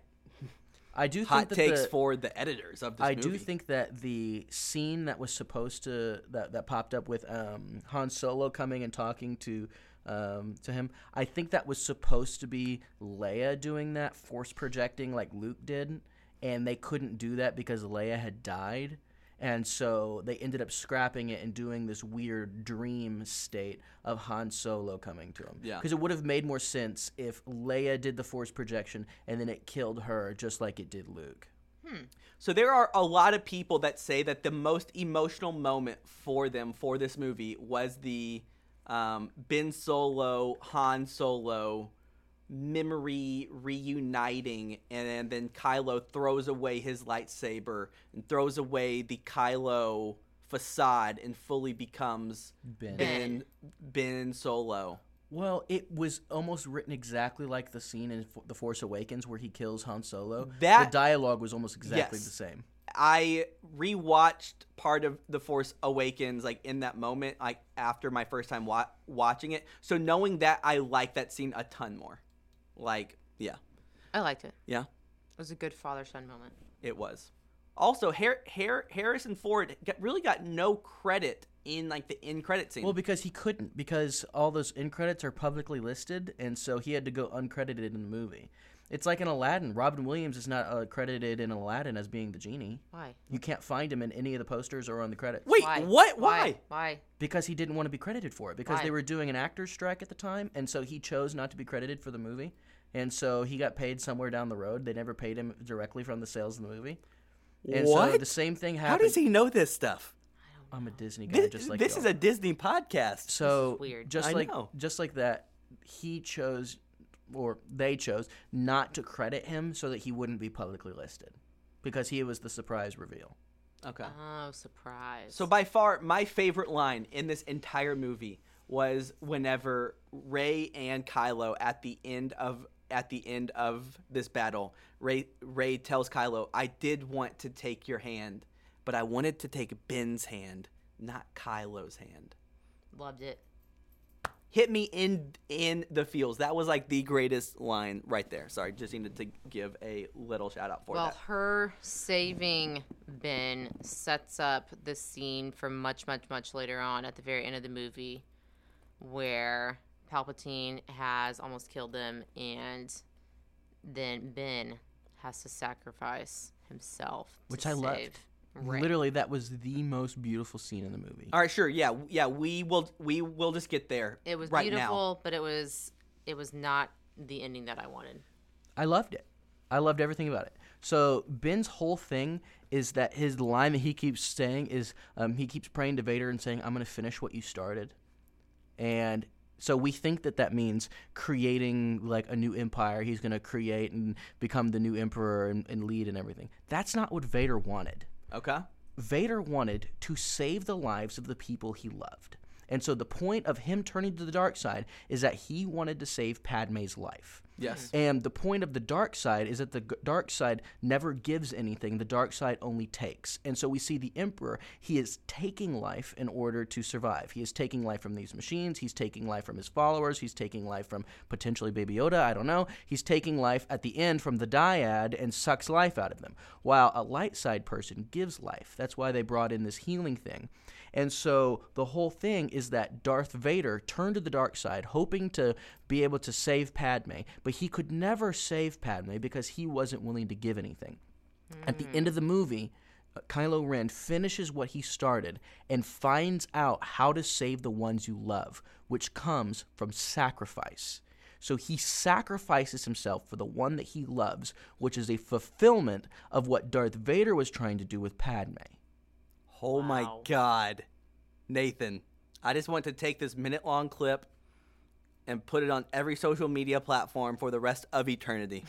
I do Hot think that takes the, for the editors of this I movie. do think that the scene that was supposed to that that popped up with um, Han Solo coming and talking to um, to him, I think that was supposed to be Leia doing that, force projecting like Luke did, and they couldn't do that because Leia had died. And so they ended up scrapping it and doing this weird dream state of Han Solo coming to him. Yeah. Because it would have made more sense if Leia did the force projection and then it killed her just like it did Luke. So there are a lot of people that say that the most emotional moment for them for this movie was the um, Ben Solo Han Solo memory reuniting, and then Kylo throws away his lightsaber and throws away the Kylo facade and fully becomes Ben. Ben Ben Solo. Well, it was almost written exactly like the scene in The Force Awakens where he kills Han Solo. That- the dialogue was almost exactly Yes. the same. I rewatched part of The Force Awakens like in that moment, like after my first time wa- watching it. So knowing that, I like that scene a ton more. Like, yeah, I liked it. yeah, It was a good father son moment. it was. Also, Har- Har- Harrison Ford got, really got no credit in like the end credit scene. Well, because he couldn't, because all those end credits are publicly listed, and so he had to go uncredited in the movie. It's like in Aladdin. Robin Williams is not uh, credited in Aladdin as being the genie. Why? You can't find him in any of the posters or on the credits. Wait, Why? what? Why? Why? Because he didn't want to be credited for it. Because Why? they were doing an actor's strike at the time, and so he chose not to be credited for the movie. And so he got paid somewhere down the road. They never paid him directly from the sales of the movie. And so What? the same thing How does he know this stuff? I'm a Disney guy, This, just like this y'all. is a Disney podcast. So weird. just I like know. just like that, he chose or they chose not to credit him so that he wouldn't be publicly listed because he was the surprise reveal. Okay. Oh, surprise. So by far my favorite line in this entire movie was whenever Rey and Kylo at the end of at the end of this battle, Rey Rey tells Kylo, "I did want to take your hand, but I wanted to take Ben's hand, not Kylo's hand." loved it. Hit me in in the feels. That was like the greatest line right there. Sorry, just needed to give a little shout out for Well, that. Well, her saving Ben sets up the scene for much, much, much later on at the very end of the movie where Palpatine has almost killed them, and then Ben has to sacrifice himself. Which to I loved. save Literally, that was the most beautiful scene in the movie. All right, sure. Yeah, yeah, we will we will just get there. It was right now. beautiful, but it was it was not the ending that I wanted. I loved it. I loved everything about it. So Ben's whole thing is that his line that he keeps saying is um, he keeps praying to Vader and saying, "I'm going to finish what you started," and so we think that that means creating like a new empire. He's going to create and become the new emperor and, and lead and everything. That's not what Vader wanted. Okay. Vader wanted to save the lives of the people he loved. And so the point of him turning to the dark side is that he wanted to save Padme's life. Yes. Hmm. And the point of the dark side is that the dark side never gives anything, the dark side only takes. And so we see the Emperor, he is taking life in order to survive. He is taking life from these machines, he's taking life from his followers, he's taking life from potentially Baby Yoda, I don't know. He's taking life at the end from the dyad and sucks life out of them. While a light side person gives life. That's why they brought in this healing thing. And so the whole thing is that Darth Vader turned to the dark side, hoping to be able to save Padme, but he could never save Padme because he wasn't willing to give anything. At the end of the movie, uh, Kylo Ren finishes what he started and finds out how to save the ones you love, which comes from sacrifice. So he sacrifices himself for the one that he loves, which is a fulfillment of what Darth Vader was trying to do with Padme. Oh my God, Nathan! I just want to take this minute-long clip and put it on every social media platform for the rest of eternity.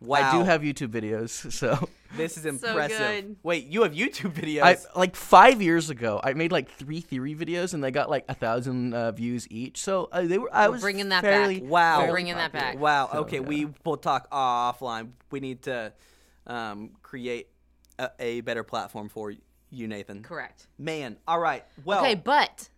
wow, <laughs> I do have YouTube videos, so this is So impressive. good. Wait, you have YouTube videos? I like five years ago. I made like three theory videos, and they got like a thousand uh, views each. So uh, they were. I We're was bringing that fairly, back. Wow. We're Fairly bringing that back. Wow. So, okay, yeah. we will talk offline. We need to um, create a, a better platform for you, Nathan. Correct. Man, all right. Well, okay, but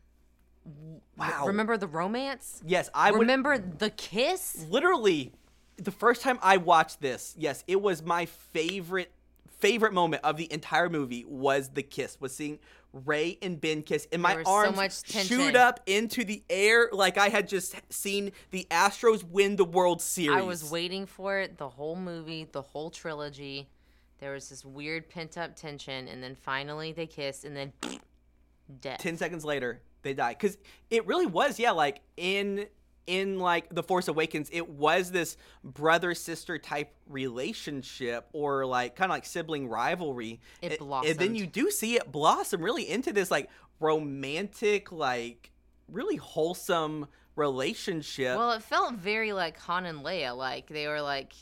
wow. remember the romance? Yes, I would remember the kiss. literally the first time I watched this. Yes, it was my favorite favorite moment of the entire movie was the kiss. Was seeing Rey and Ben kiss, and my so arms much tension. shoot up into the air like I had just seen the Astros win the World Series. I was waiting for it the whole movie, the whole trilogy. There was this weird pent up tension, and then finally they kissed, and then <sniffs> death. 10 seconds later they die. Because it really was yeah like in in like the force awakens it was this brother sister type relationship or like kind of like sibling rivalry. It A- and then you do see it blossom really into this like romantic like really wholesome relationship. Well, it felt very like Han and Leia, like they were like,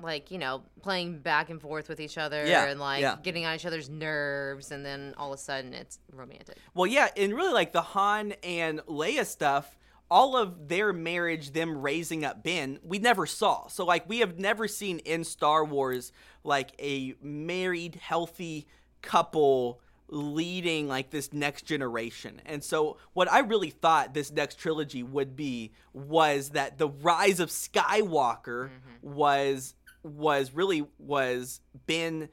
like you know, playing back and forth with each other, Yeah, and like yeah. getting on each other's nerves, and then all of a sudden it's romantic. Well, yeah, and really like the Han and Leia stuff, all of their marriage, them raising up Ben, we never saw. So like we have never seen in Star Wars like a married, healthy couple leading like this next generation. And so what I really thought this next trilogy would be was that the rise of Skywalker mm-hmm. was was really was Ben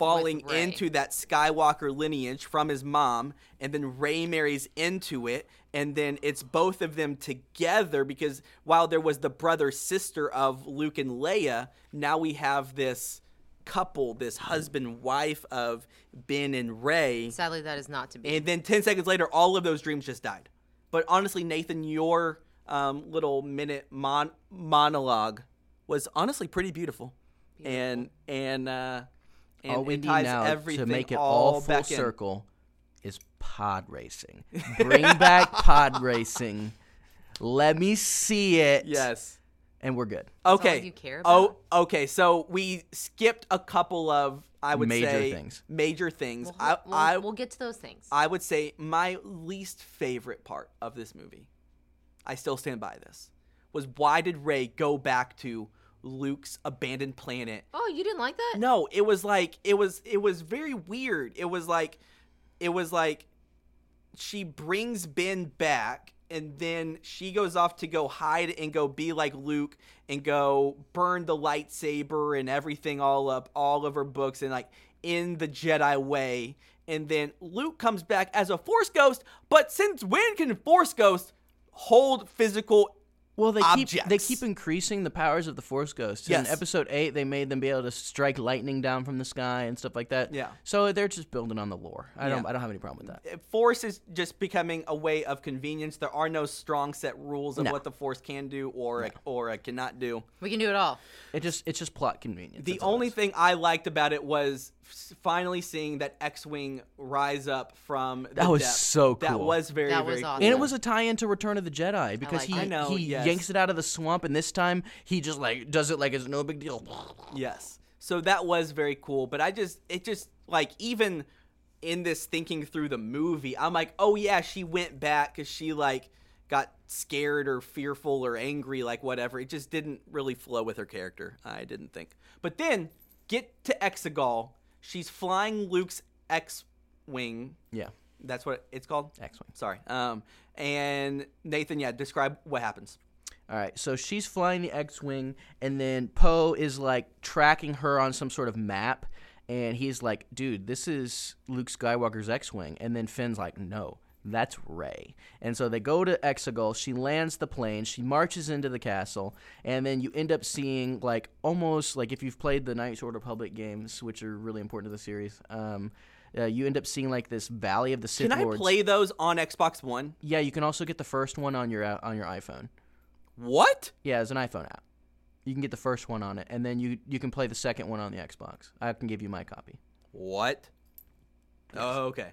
falling into that Skywalker lineage from his mom, and then Rey marries into it, and then it's both of them together because while there was the brother sister of Luke and Leia, now we have this couple, this husband wife of Ben and Rey. Sadly, that is not to be. And then 10 seconds later, all of those dreams just died. But honestly, Nathan, your um, little minute mon- monologue was honestly pretty beautiful. And, and, uh, and all we it need ties now everything to make it all, all full back in. circle is pod racing. <laughs> Bring back pod racing. Let me see it. Yes. And we're good. Okay. you care Oh, okay. So we skipped a couple of, I would Major say, things. major things. We'll, I, we'll, I, we'll get to those things. I would say my least favorite part of this movie, I still stand by this, was why did Rey go back to Luke's abandoned planet? oh, you didn't like that? No, it was like it was it was very weird. It was like it was like she brings Ben back and then she goes off to go hide and go be like Luke and go burn the lightsaber and everything all up all of her books and like in the Jedi way. And then Luke comes back as a Force ghost, but since when can Force ghosts hold physical Well, they keep they keep increasing the powers of the Force Ghosts. Yes. In Episode Eight, they made them be able to strike lightning down from the sky and stuff like that. Yeah. So they're just building on the lore. I don't I don't have any problem with that. Force is just becoming a way of convenience. There are no strong set rules of No. what the Force can do or or uh, cannot do. We can do it all. It just it's just plot convenience. The that's all it only thing I liked about it was f- finally seeing that X-wing rise up from the That was depths. so cool. That was very That was very awesome. And it was a tie-in to Return of the Jedi because like he know, he yes. yanks it out of the swamp, and this time he just like does it like it's no big deal. Yes. So that was very cool, but I just it just like even in this thinking through the movie, I'm like, "Oh yeah, she went back cuz she like got scared or fearful or angry like whatever." It just didn't really flow with her character. I didn't think. But then get to Exegol. She's flying Luke's X-wing. Yeah, That's what it's called. X-wing. Sorry. Um and Nathan, yeah, describe what happens. All right, so she's flying the X-wing, and then Poe is like tracking her on some sort of map, and he's like, "Dude, this is Luke Skywalker's X-wing," and then Finn's like, "No." That's Rey. And so they go to Exegol. She lands the plane. She marches into the castle. And then you end up seeing, like, almost like if you've played the Knights of the Republic games, which are really important to the series, um, uh, you end up seeing, like, this Valley of the Sith Can I Lords. play those on Xbox One? Yeah, you can also get the first one on your uh, on your iPhone. What? Yeah, it's an iPhone app. You can get the first one on it, and then you you can play the second one on the Xbox. I can give you my copy. What? Oh, okay.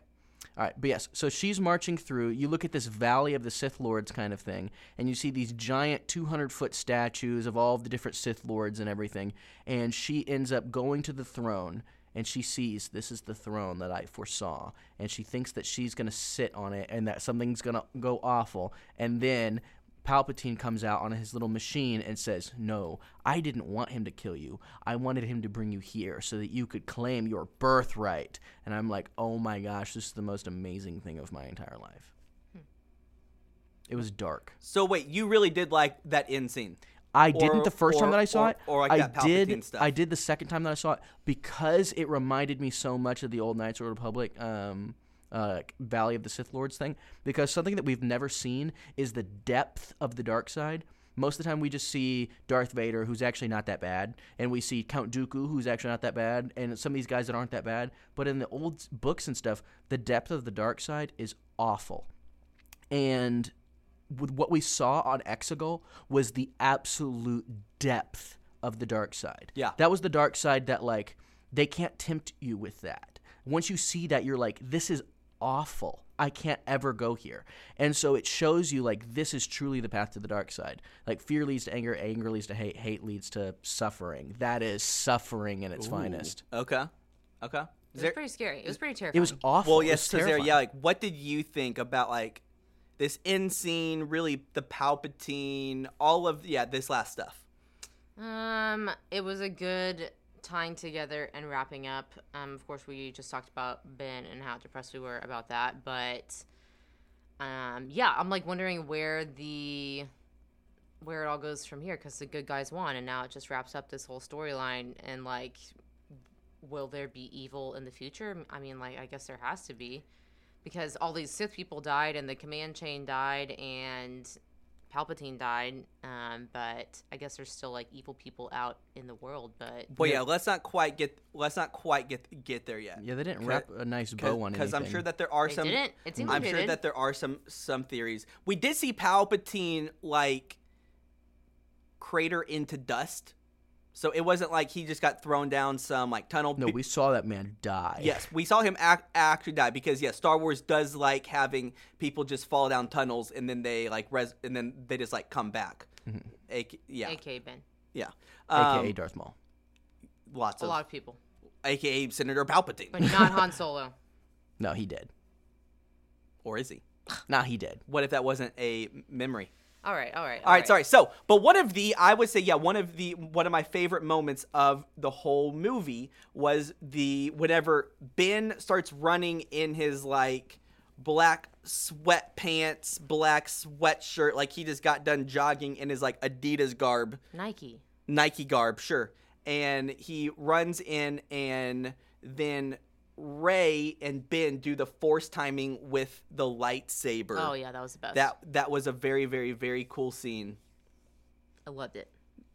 All right, but yes, so she's marching through. You look at this Valley of the Sith Lords kind of thing, and you see these giant 200 foot statues of all of the different Sith Lords and everything. And she ends up going to the throne, and she sees this is the throne that I foresaw. And she thinks that she's going to sit on it and that something's going to go awful. And then Palpatine comes out on his little machine and says, No, I didn't want him to kill you. I wanted him to bring you here so that you could claim your birthright. And I'm like, Oh my gosh, this is the most amazing thing of my entire life. It was dark. So wait, you really did like that end scene? I Or- didn't the first time that I saw or- it. or like I did. stuff. I did the second time that I saw it because it reminded me so much of the old Knights of the Republic, um, uh, Valley of the Sith Lords thing. Because something that we've never seen is the depth of the dark side. Most of the time, we just see Darth Vader, who's actually not that bad, and we see Count Dooku, who's actually not that bad, and some of these guys that aren't that bad. But in the old books and stuff, the depth of the dark side is awful. And with what we saw on Exegol was the absolute depth of the dark side. Yeah. That was the dark side that like they can't tempt you with that. Once you see that you're like this is awful. I can't ever go here. And so it shows you like this is truly the path to the dark side. Like fear leads to anger, anger leads to hate, hate leads to suffering. That is suffering in its finest. Okay. Okay. It was there, pretty scary. It was pretty terrifying. It was awful. well, It yes, was Cesare, terrifying. yeah, like what did you think about like this end scene, really the Palpatine, all of yeah, this last stuff? Um, it was a good tying together and wrapping up. Um, of course, we just talked about Ben and how depressed we were about that, but um, yeah, I'm like wondering where the where it all goes from here because the good guys won, and now it just wraps up this whole storyline and like will there be evil in the future? I mean, like, I guess there has to be. Because all these Sith people died, and the command chain died, and Palpatine died. Um, but I guess there's still like evil people out in the world. But Well, yeah, let's not quite get let's not quite get get there yet. Yeah, they didn't wrap a nice bow on it Because I'm sure that there are they some. didn't. It seems I'm like sure did. that there are some some theories. We did see Palpatine like crater into dust, so it wasn't like he just got thrown down some like tunnel. No, we saw that man die. Yes, we saw him act, actually die because yes, Star Wars does like having people just fall down tunnels and then they like res and then they just like come back. AK, yeah, AK Ben. yeah. AKA Um, Darth Maul. lots A of lot of people, AKA Senator Palpatine, but not Han Solo. <laughs> No, he did. or is he? Nah, he did. What if that wasn't a memory? All right, all right, All right, sorry. So, but one of the, I would say, yeah, one of the, one of my favorite moments of the whole movie was the whenever Ben starts running in his like black sweatpants, black sweatshirt, like he just got done jogging in his like Adidas garb, Nike. Nike garb, sure, and he runs in, and then Rey and Ben do the force timing with the lightsaber. Oh yeah, that was the best. That that was a very very very cool scene. I loved it.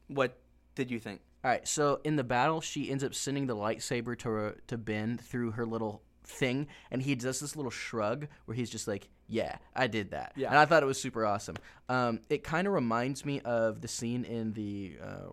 What did you think? All right, so in the battle, she ends up sending the lightsaber to to Ben through her little thing, and he does this little shrug where he's just like, "Yeah, I did that," Yeah. and I thought it was super awesome. Um, it kind of reminds me of the scene in the. Uh,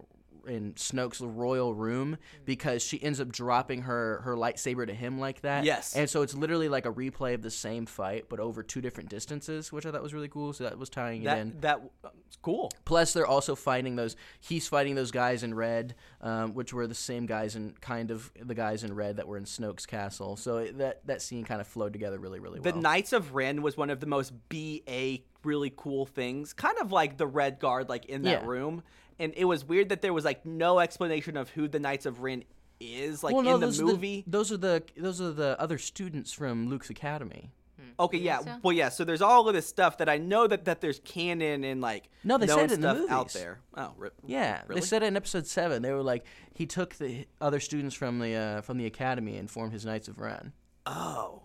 in Snoke's royal room because she ends up dropping her her lightsaber to him like that. Yes. And so it's literally like a replay of the same fight but over two different distances, which I thought was really cool. So that was tying it in. That that uh, cool. Plus, they're also fighting those. He's fighting those guys in red, um, which were the same guys in kind of the guys in red that were in Snoke's castle. So it, that that scene kind of flowed together really, really well. The. Knights of Ren was one of the most BA really cool things. Kind of like the Red Guard, like in that Yeah. room. And it was weird that there was like no explanation of who the Knights of Ren is, like well, no, in the those movie. Are the, those are the those are the other students from Luke's academy. okay, yeah, so? well, yeah. So there's all of this stuff that I know that that there's canon and like No, they said it in the stuff out there. Oh, re- Yeah, Really? they said it in episode seven. They were like, he took the other students from the uh, from the academy and formed his Knights of Ren. Oh.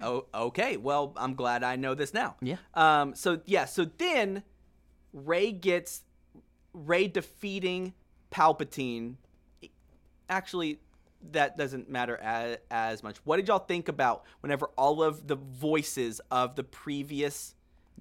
Oh, okay. Well, I'm glad I know this now. Yeah. Um. So yeah. So then, Rey gets Rey defeating Palpatine. Actually, that doesn't matter as, as much. What did y'all think about whenever all of the voices of the previous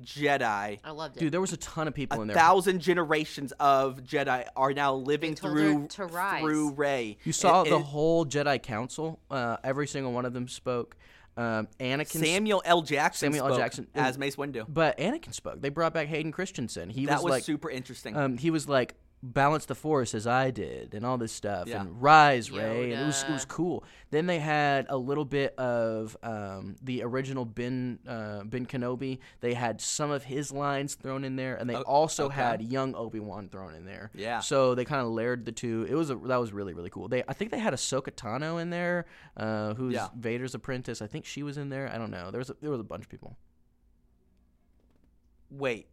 Jedi, I loved it. Dude, there was a ton of people in a there. thousand generations of Jedi, are now living through her to rise. through Rey? You saw And- the and whole Jedi Council. Uh, every single one of them spoke. Um, Anakin Samuel L. Jackson. Samuel L. Jackson- as Mace Windu. But Anakin spoke. They brought back Hayden Christensen. He That was, was like, super interesting. um, he was like, balance the force as I did, and all this stuff, Yeah. and rise, Ray, and it was it was cool. Then they had a little bit of um, the original Ben uh, Ben Kenobi. They had some of his lines thrown in there, and they also okay. had young Obi Wan thrown in there. Yeah. So they kind of layered the two. It was a, that was really really cool. They I think they had Ahsoka Tano in there, uh, who's Yeah. Vader's apprentice. I think she was in there. I don't know. There was a, there was a bunch of people. Wait.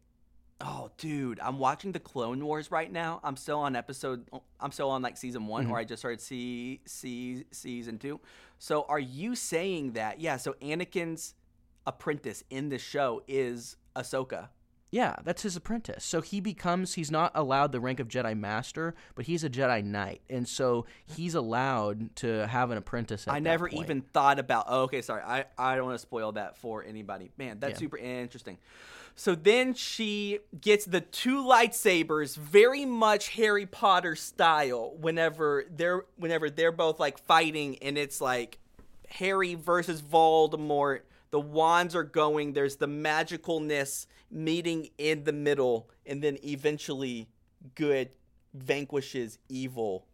Oh, dude, I'm watching the Clone Wars right now. I'm still on episode. I'm still on like season one, Mm-hmm. or I just started see see season two. So, are you saying that? Yeah. So, Anakin's apprentice in the show is Ahsoka. Yeah, that's his apprentice. So he becomes he's not allowed the rank of Jedi Master, but he's a Jedi Knight, and so he's allowed to have an apprentice. At I never point. even thought about. Oh, okay, sorry. I I don't want to spoil that for anybody. Man, that's Yeah. super interesting. So then she gets the two lightsabers, very much Harry Potter style. Whenever they're whenever they're both like fighting, and it's like Harry versus Voldemort. The wands are going. There's the magicalness meeting in the middle, and then eventually good vanquishes evil.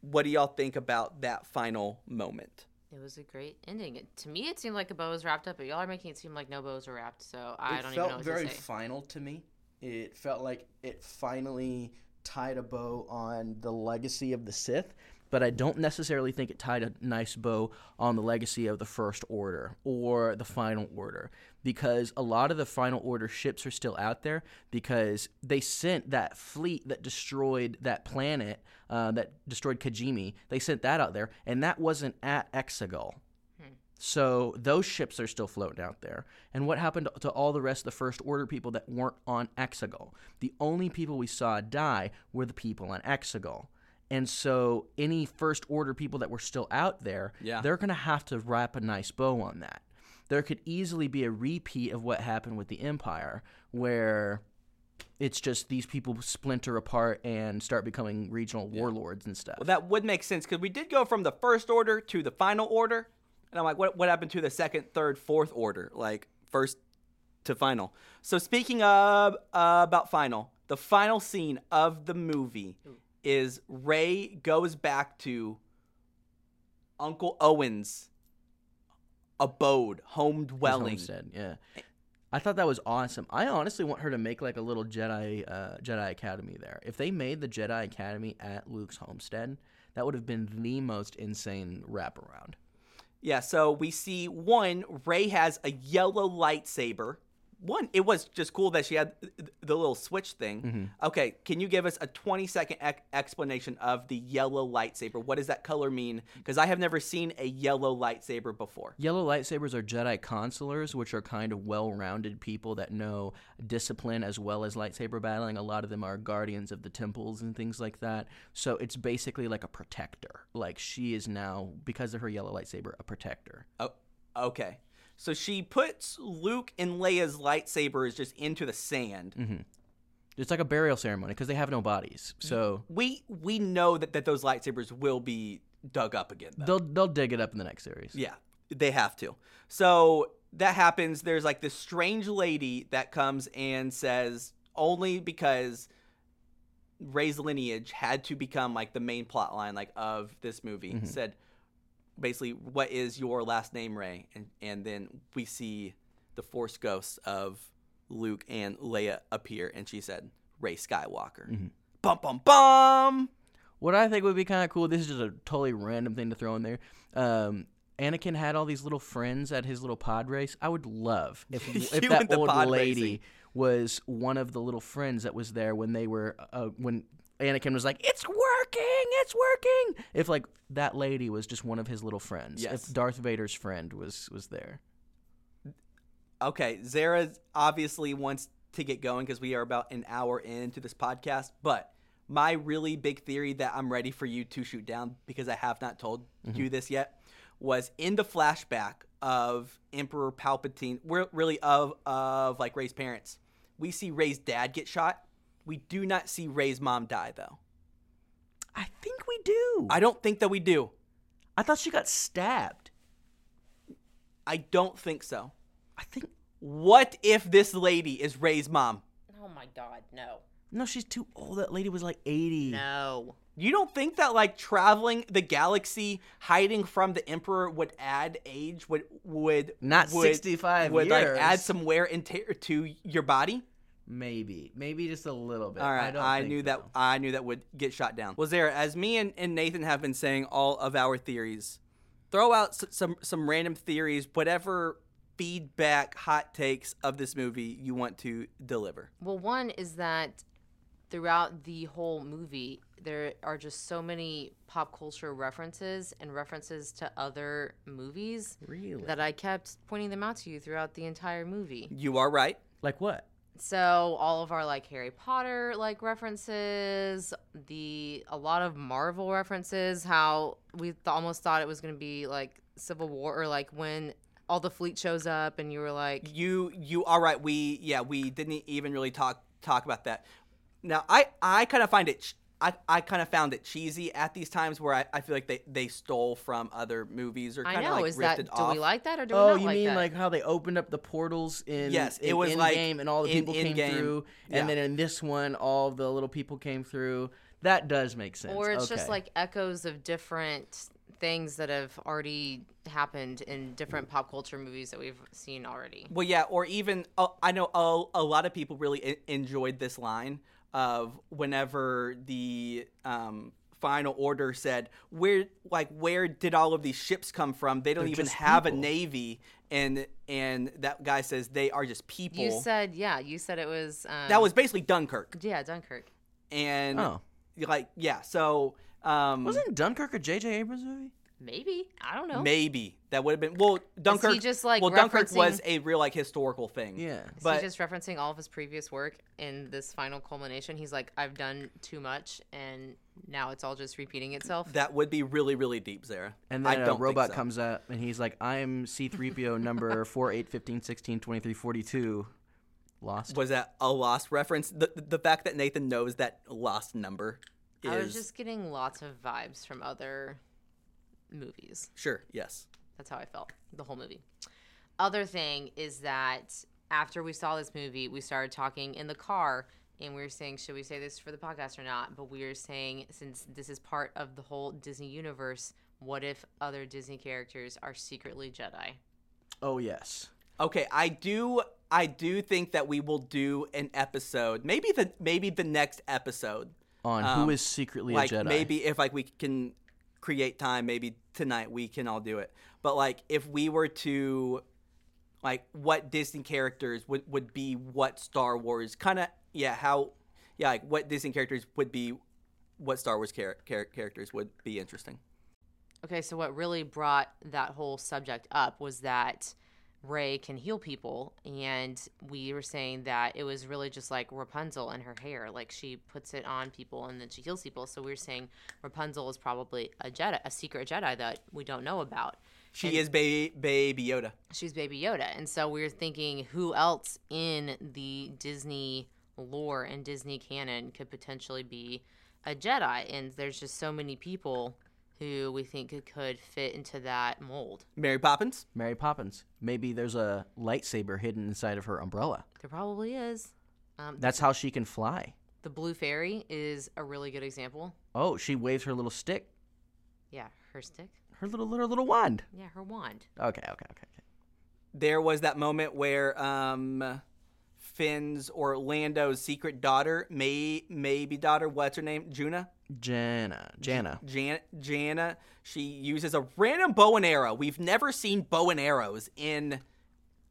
What do y'all think about that final moment? It was a great ending. It, to me, it seemed like a bow was wrapped up, but y'all are making it seem like no bows are wrapped. So I it don't felt even know what very to say. final to me. It felt like it finally tied a bow on the legacy of the Sith, but I don't necessarily think it tied a nice bow on the legacy of the First Order or the Final Order. because a lot of the Final Order ships are still out there because they sent that fleet that destroyed that planet, uh, that destroyed Kijimi. They sent that out there, and that wasn't at Exegol. So those ships are still floating out there. And what happened to all the rest of the First Order people that weren't on Exegol? The only people we saw die were the people on Exegol. And so any First Order people that were still out there, Yeah. they're going to have to wrap a nice bow on that. There could easily be a repeat of what happened with the Empire, where it's just these people splinter apart and start becoming regional warlords and stuff. Well, that would make sense because we did go from the first order to the final order, and I'm like, what what happened to the second, third, fourth order? Like first to final. So speaking of uh, about final, the final scene of the movie is Rey goes back to Uncle Owen's abode, home dwelling. homestead, yeah. I thought that was awesome. I honestly want her to make like a little Jedi uh, Jedi Academy there. If they made the Jedi Academy at Luke's homestead, that would have been the most insane wraparound. Yeah, so we see one, Rey has a yellow lightsaber. One, it was just cool that she had the little switch thing. Mm-hmm. Okay, can you give us a 20 second ec- explanation of the yellow lightsaber? What does that color mean? Because I have never seen a yellow lightsaber before. Yellow lightsabers are Jedi consulars, which are kind of well-rounded people that know discipline as well as lightsaber battling. A lot of them are guardians of the temples and things like that. So it's basically like a protector. Like she is now, because of her yellow lightsaber, a protector. Oh, okay. So she puts Luke and Leia's lightsabers just into the sand. Mm-hmm. It's like a burial ceremony because they have no bodies. So We we know that, that those lightsabers will be dug up again. Though. they'll they'll dig it up in the next series. Yeah, they have to. So that happens. There's like this strange lady that comes and says only because Rey's lineage had to become like the main plot line like of this movie. Mm-hmm. Said basically, "What is your last name, Rey?" And and then we see the Force ghosts of Luke and Leia appear, and she said, "Rey Skywalker." Bum bum bum. What I think would be kind of cool. This is just a totally random thing to throw in there. Um, Anakin had all these little friends at his little pod race. I would love if <laughs> if that old lady racing. was one of the little friends that was there when they were uh, when Anakin was like, "It's working, it's working." If like that lady was just one of his little friends. Yes. If Darth Vader's friend was was there. Okay, Zara obviously wants to get going because we are about an hour into this podcast. But my really big theory that I'm ready for you to shoot down because I have not told mm-hmm. you this yet was in the flashback of Emperor Palpatine, re- really of of like Rey's parents. We see Rey's dad get shot. We do not see Rey's mom die though. I think we do. I, I don't think that we do. I thought she got stabbed. I don't think so. I think What if this lady is Rey's mom? Oh my god, no. no, she's too old. That lady was like eighty. No. You don't think that like traveling the galaxy, hiding from the emperor would add age? Would would Not would, 65 Would like add some wear and tear to your body? Maybe, maybe just a little bit. All right, I, don't I, think knew that. I knew that would get shot down. Well, Zara, as me and, and Nathan have been saying all of our theories, throw out s- some some random theories, whatever feedback, hot takes of this movie you want to deliver. Well, one is that throughout the whole movie, there are just so many pop culture references and references to other movies Really? that I kept pointing them out to you throughout the entire movie. You are right. Like what? So all of our like Harry Potter like references, the a lot of Marvel references, how we th- almost thought it was going to be like Civil War or like when all the fleet shows up and you were like You you are right. We yeah we didn't even really talk talk about that. Now I I kind of find it. Ch- I, I kind of found it cheesy at these times where I, I feel like they, they stole from other movies or I kind of know like is ripped that it do off. we like that or do we like that? Oh, not you like mean that? like how they opened up the portals in Yes, it in was like Endgame and all the in people came Endgame, through, yeah. and then in this one, all the little people came through. That does make sense. or it's just like echoes of different things that have already happened in different pop culture movies that we've seen already. Well, yeah, or even uh, I know a, a lot of people really I- enjoyed this line of whenever the um, final order said where like where did all of these ships come from they don't They're even just have a navy and and that guy says they are just people You said yeah. You said it was. Um, that was basically dunkirk yeah Dunkirk. and Oh. like yeah so um Wasn't Dunkirk a J.J. Abrams movie? Maybe I don't know. maybe that would have been well dunkirk He just, like, well dunkirk was a real like historical thing Yeah. Is but he just referencing all of his previous work in this final culmination? He's like, I've done too much, and now it's all just repeating itself. that would be really really deep Zara. And I then a don't robot so. comes up and he's like, I'm C3PO number <laughs> 4, 8, 15, 16, 23, 42. Lost. was that a lost reference the the fact that nathan knows that lost number is I was just getting lots of vibes from other movies. sure yes That's how I felt the whole movie. Other thing is that after we saw this movie, we started talking in the car and we were saying, should we say this for the podcast or not? But we were saying, since this is part of the whole Disney universe, what if other Disney characters are secretly Jedi? Oh, yes. Okay, I do I do think that we will do an episode, maybe the maybe the next episode. On Um, who is secretly like a Jedi. maybe if like we can create time, maybe tonight we can all do it. But like if we were to like what Disney characters would would be what Star Wars kind of yeah, how yeah, like what Disney characters would be what Star Wars char- char- characters would be interesting. Okay, so what really brought that whole subject up was that Rey can heal people, and we were saying that it was really just like Rapunzel and her hair. Like she puts it on people and then she heals people. So we were saying Rapunzel is probably a Jedi, a secret Jedi that we don't know about. She And- is ba- baby Yoda. She's Baby Yoda, and so we were thinking who else in the Disney lore and Disney canon could potentially be a Jedi, and there's just so many people who we think could- could fit into that mold. Mary Poppins. Mary Poppins. Maybe there's a lightsaber hidden inside of her umbrella. There probably is. Um, That's how she can fly. the Blue Fairy is a really good example. Oh, she waves her little stick. Yeah, her stick. Her little little little wand. Yeah, her wand. Okay, okay, okay. okay. there was that moment where um Finn's or Lando's secret daughter, may maybe daughter, what's her name? Juna? Jannah. Jannah. Jan Jannah. She uses a random bow and arrow. We've never seen bow and arrows in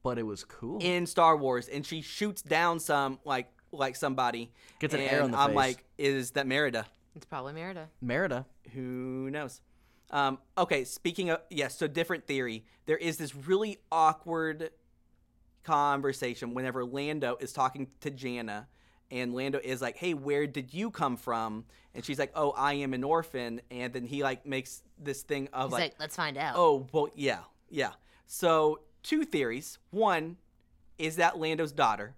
But it was cool. in Star Wars, and she shoots down some like like somebody. Gets an arrow in the I'm face. like, is that Merida? It's probably Merida. Merida. Who knows? Um, okay, speaking of yes, so different theory. There is this really awkward conversation whenever Lando is talking to Jannah, and Lando is like, "Hey, where did you come from?" And she's like, "Oh, I am an orphan." And then he like makes this thing of He's like, like, let's find out. "Oh, well, yeah, yeah." So two theories. One is that Lando's daughter,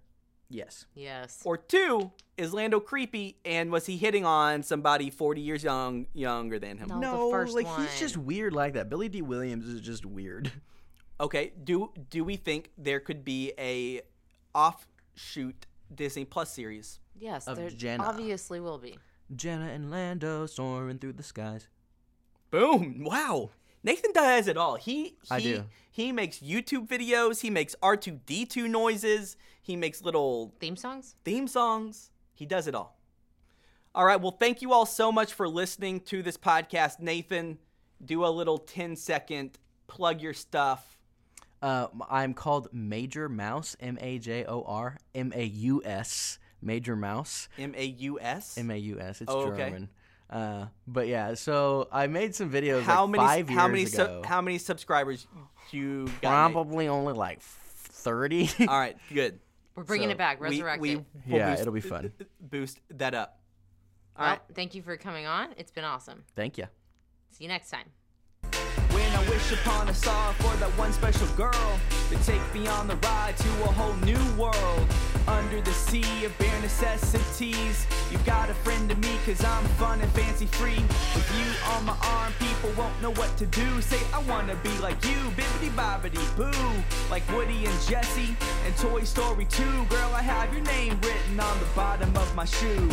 Yes. yes. or two is Lando creepy, and was he hitting on somebody forty years young younger than him? No. No, the first like one. he's just weird like that. Billy Dee Williams is just weird. <laughs> Okay. Do do we think there could be a offshoot Disney Plus series? yes, of there Jenna. obviously will be. Jenna and Lando soaring through the skies. Boom! Wow. Nathan does it all. He, he I do. He makes YouTube videos. He makes R two D two noises. He makes little Theme songs? theme songs. He does it all. All right. Well, thank you all so much for listening to this podcast. Nathan, do a little 10 second plug your stuff. Uh, I'm called Major Maus, M A J O R M A U S, Major Maus, M A U S. M A U S. It's Oh, okay. German. Uh, but yeah, so I made some videos How like many five years how many su- ago. how many subscribers you got? Nate? Probably only like thirty. <laughs> All right, good. We're bringing So, it back, We- resurrect we, it. will Yeah, boost- it'll be fun. Boost that up. All Well, right. thank you for coming on. It's been awesome. Thank you. See you next time. I wish upon a star for that one special girl to take me on the ride to a whole new world. Under the sea of bare necessities, you've got a friend to me cause I'm fun and fancy free. With you on my arm, people won't know what to do. Say, I wanna be like you, bibbity bobbity boo. Like Woody and Jesse and Toy Story 2. Girl, I have your name written on the bottom of my shoe.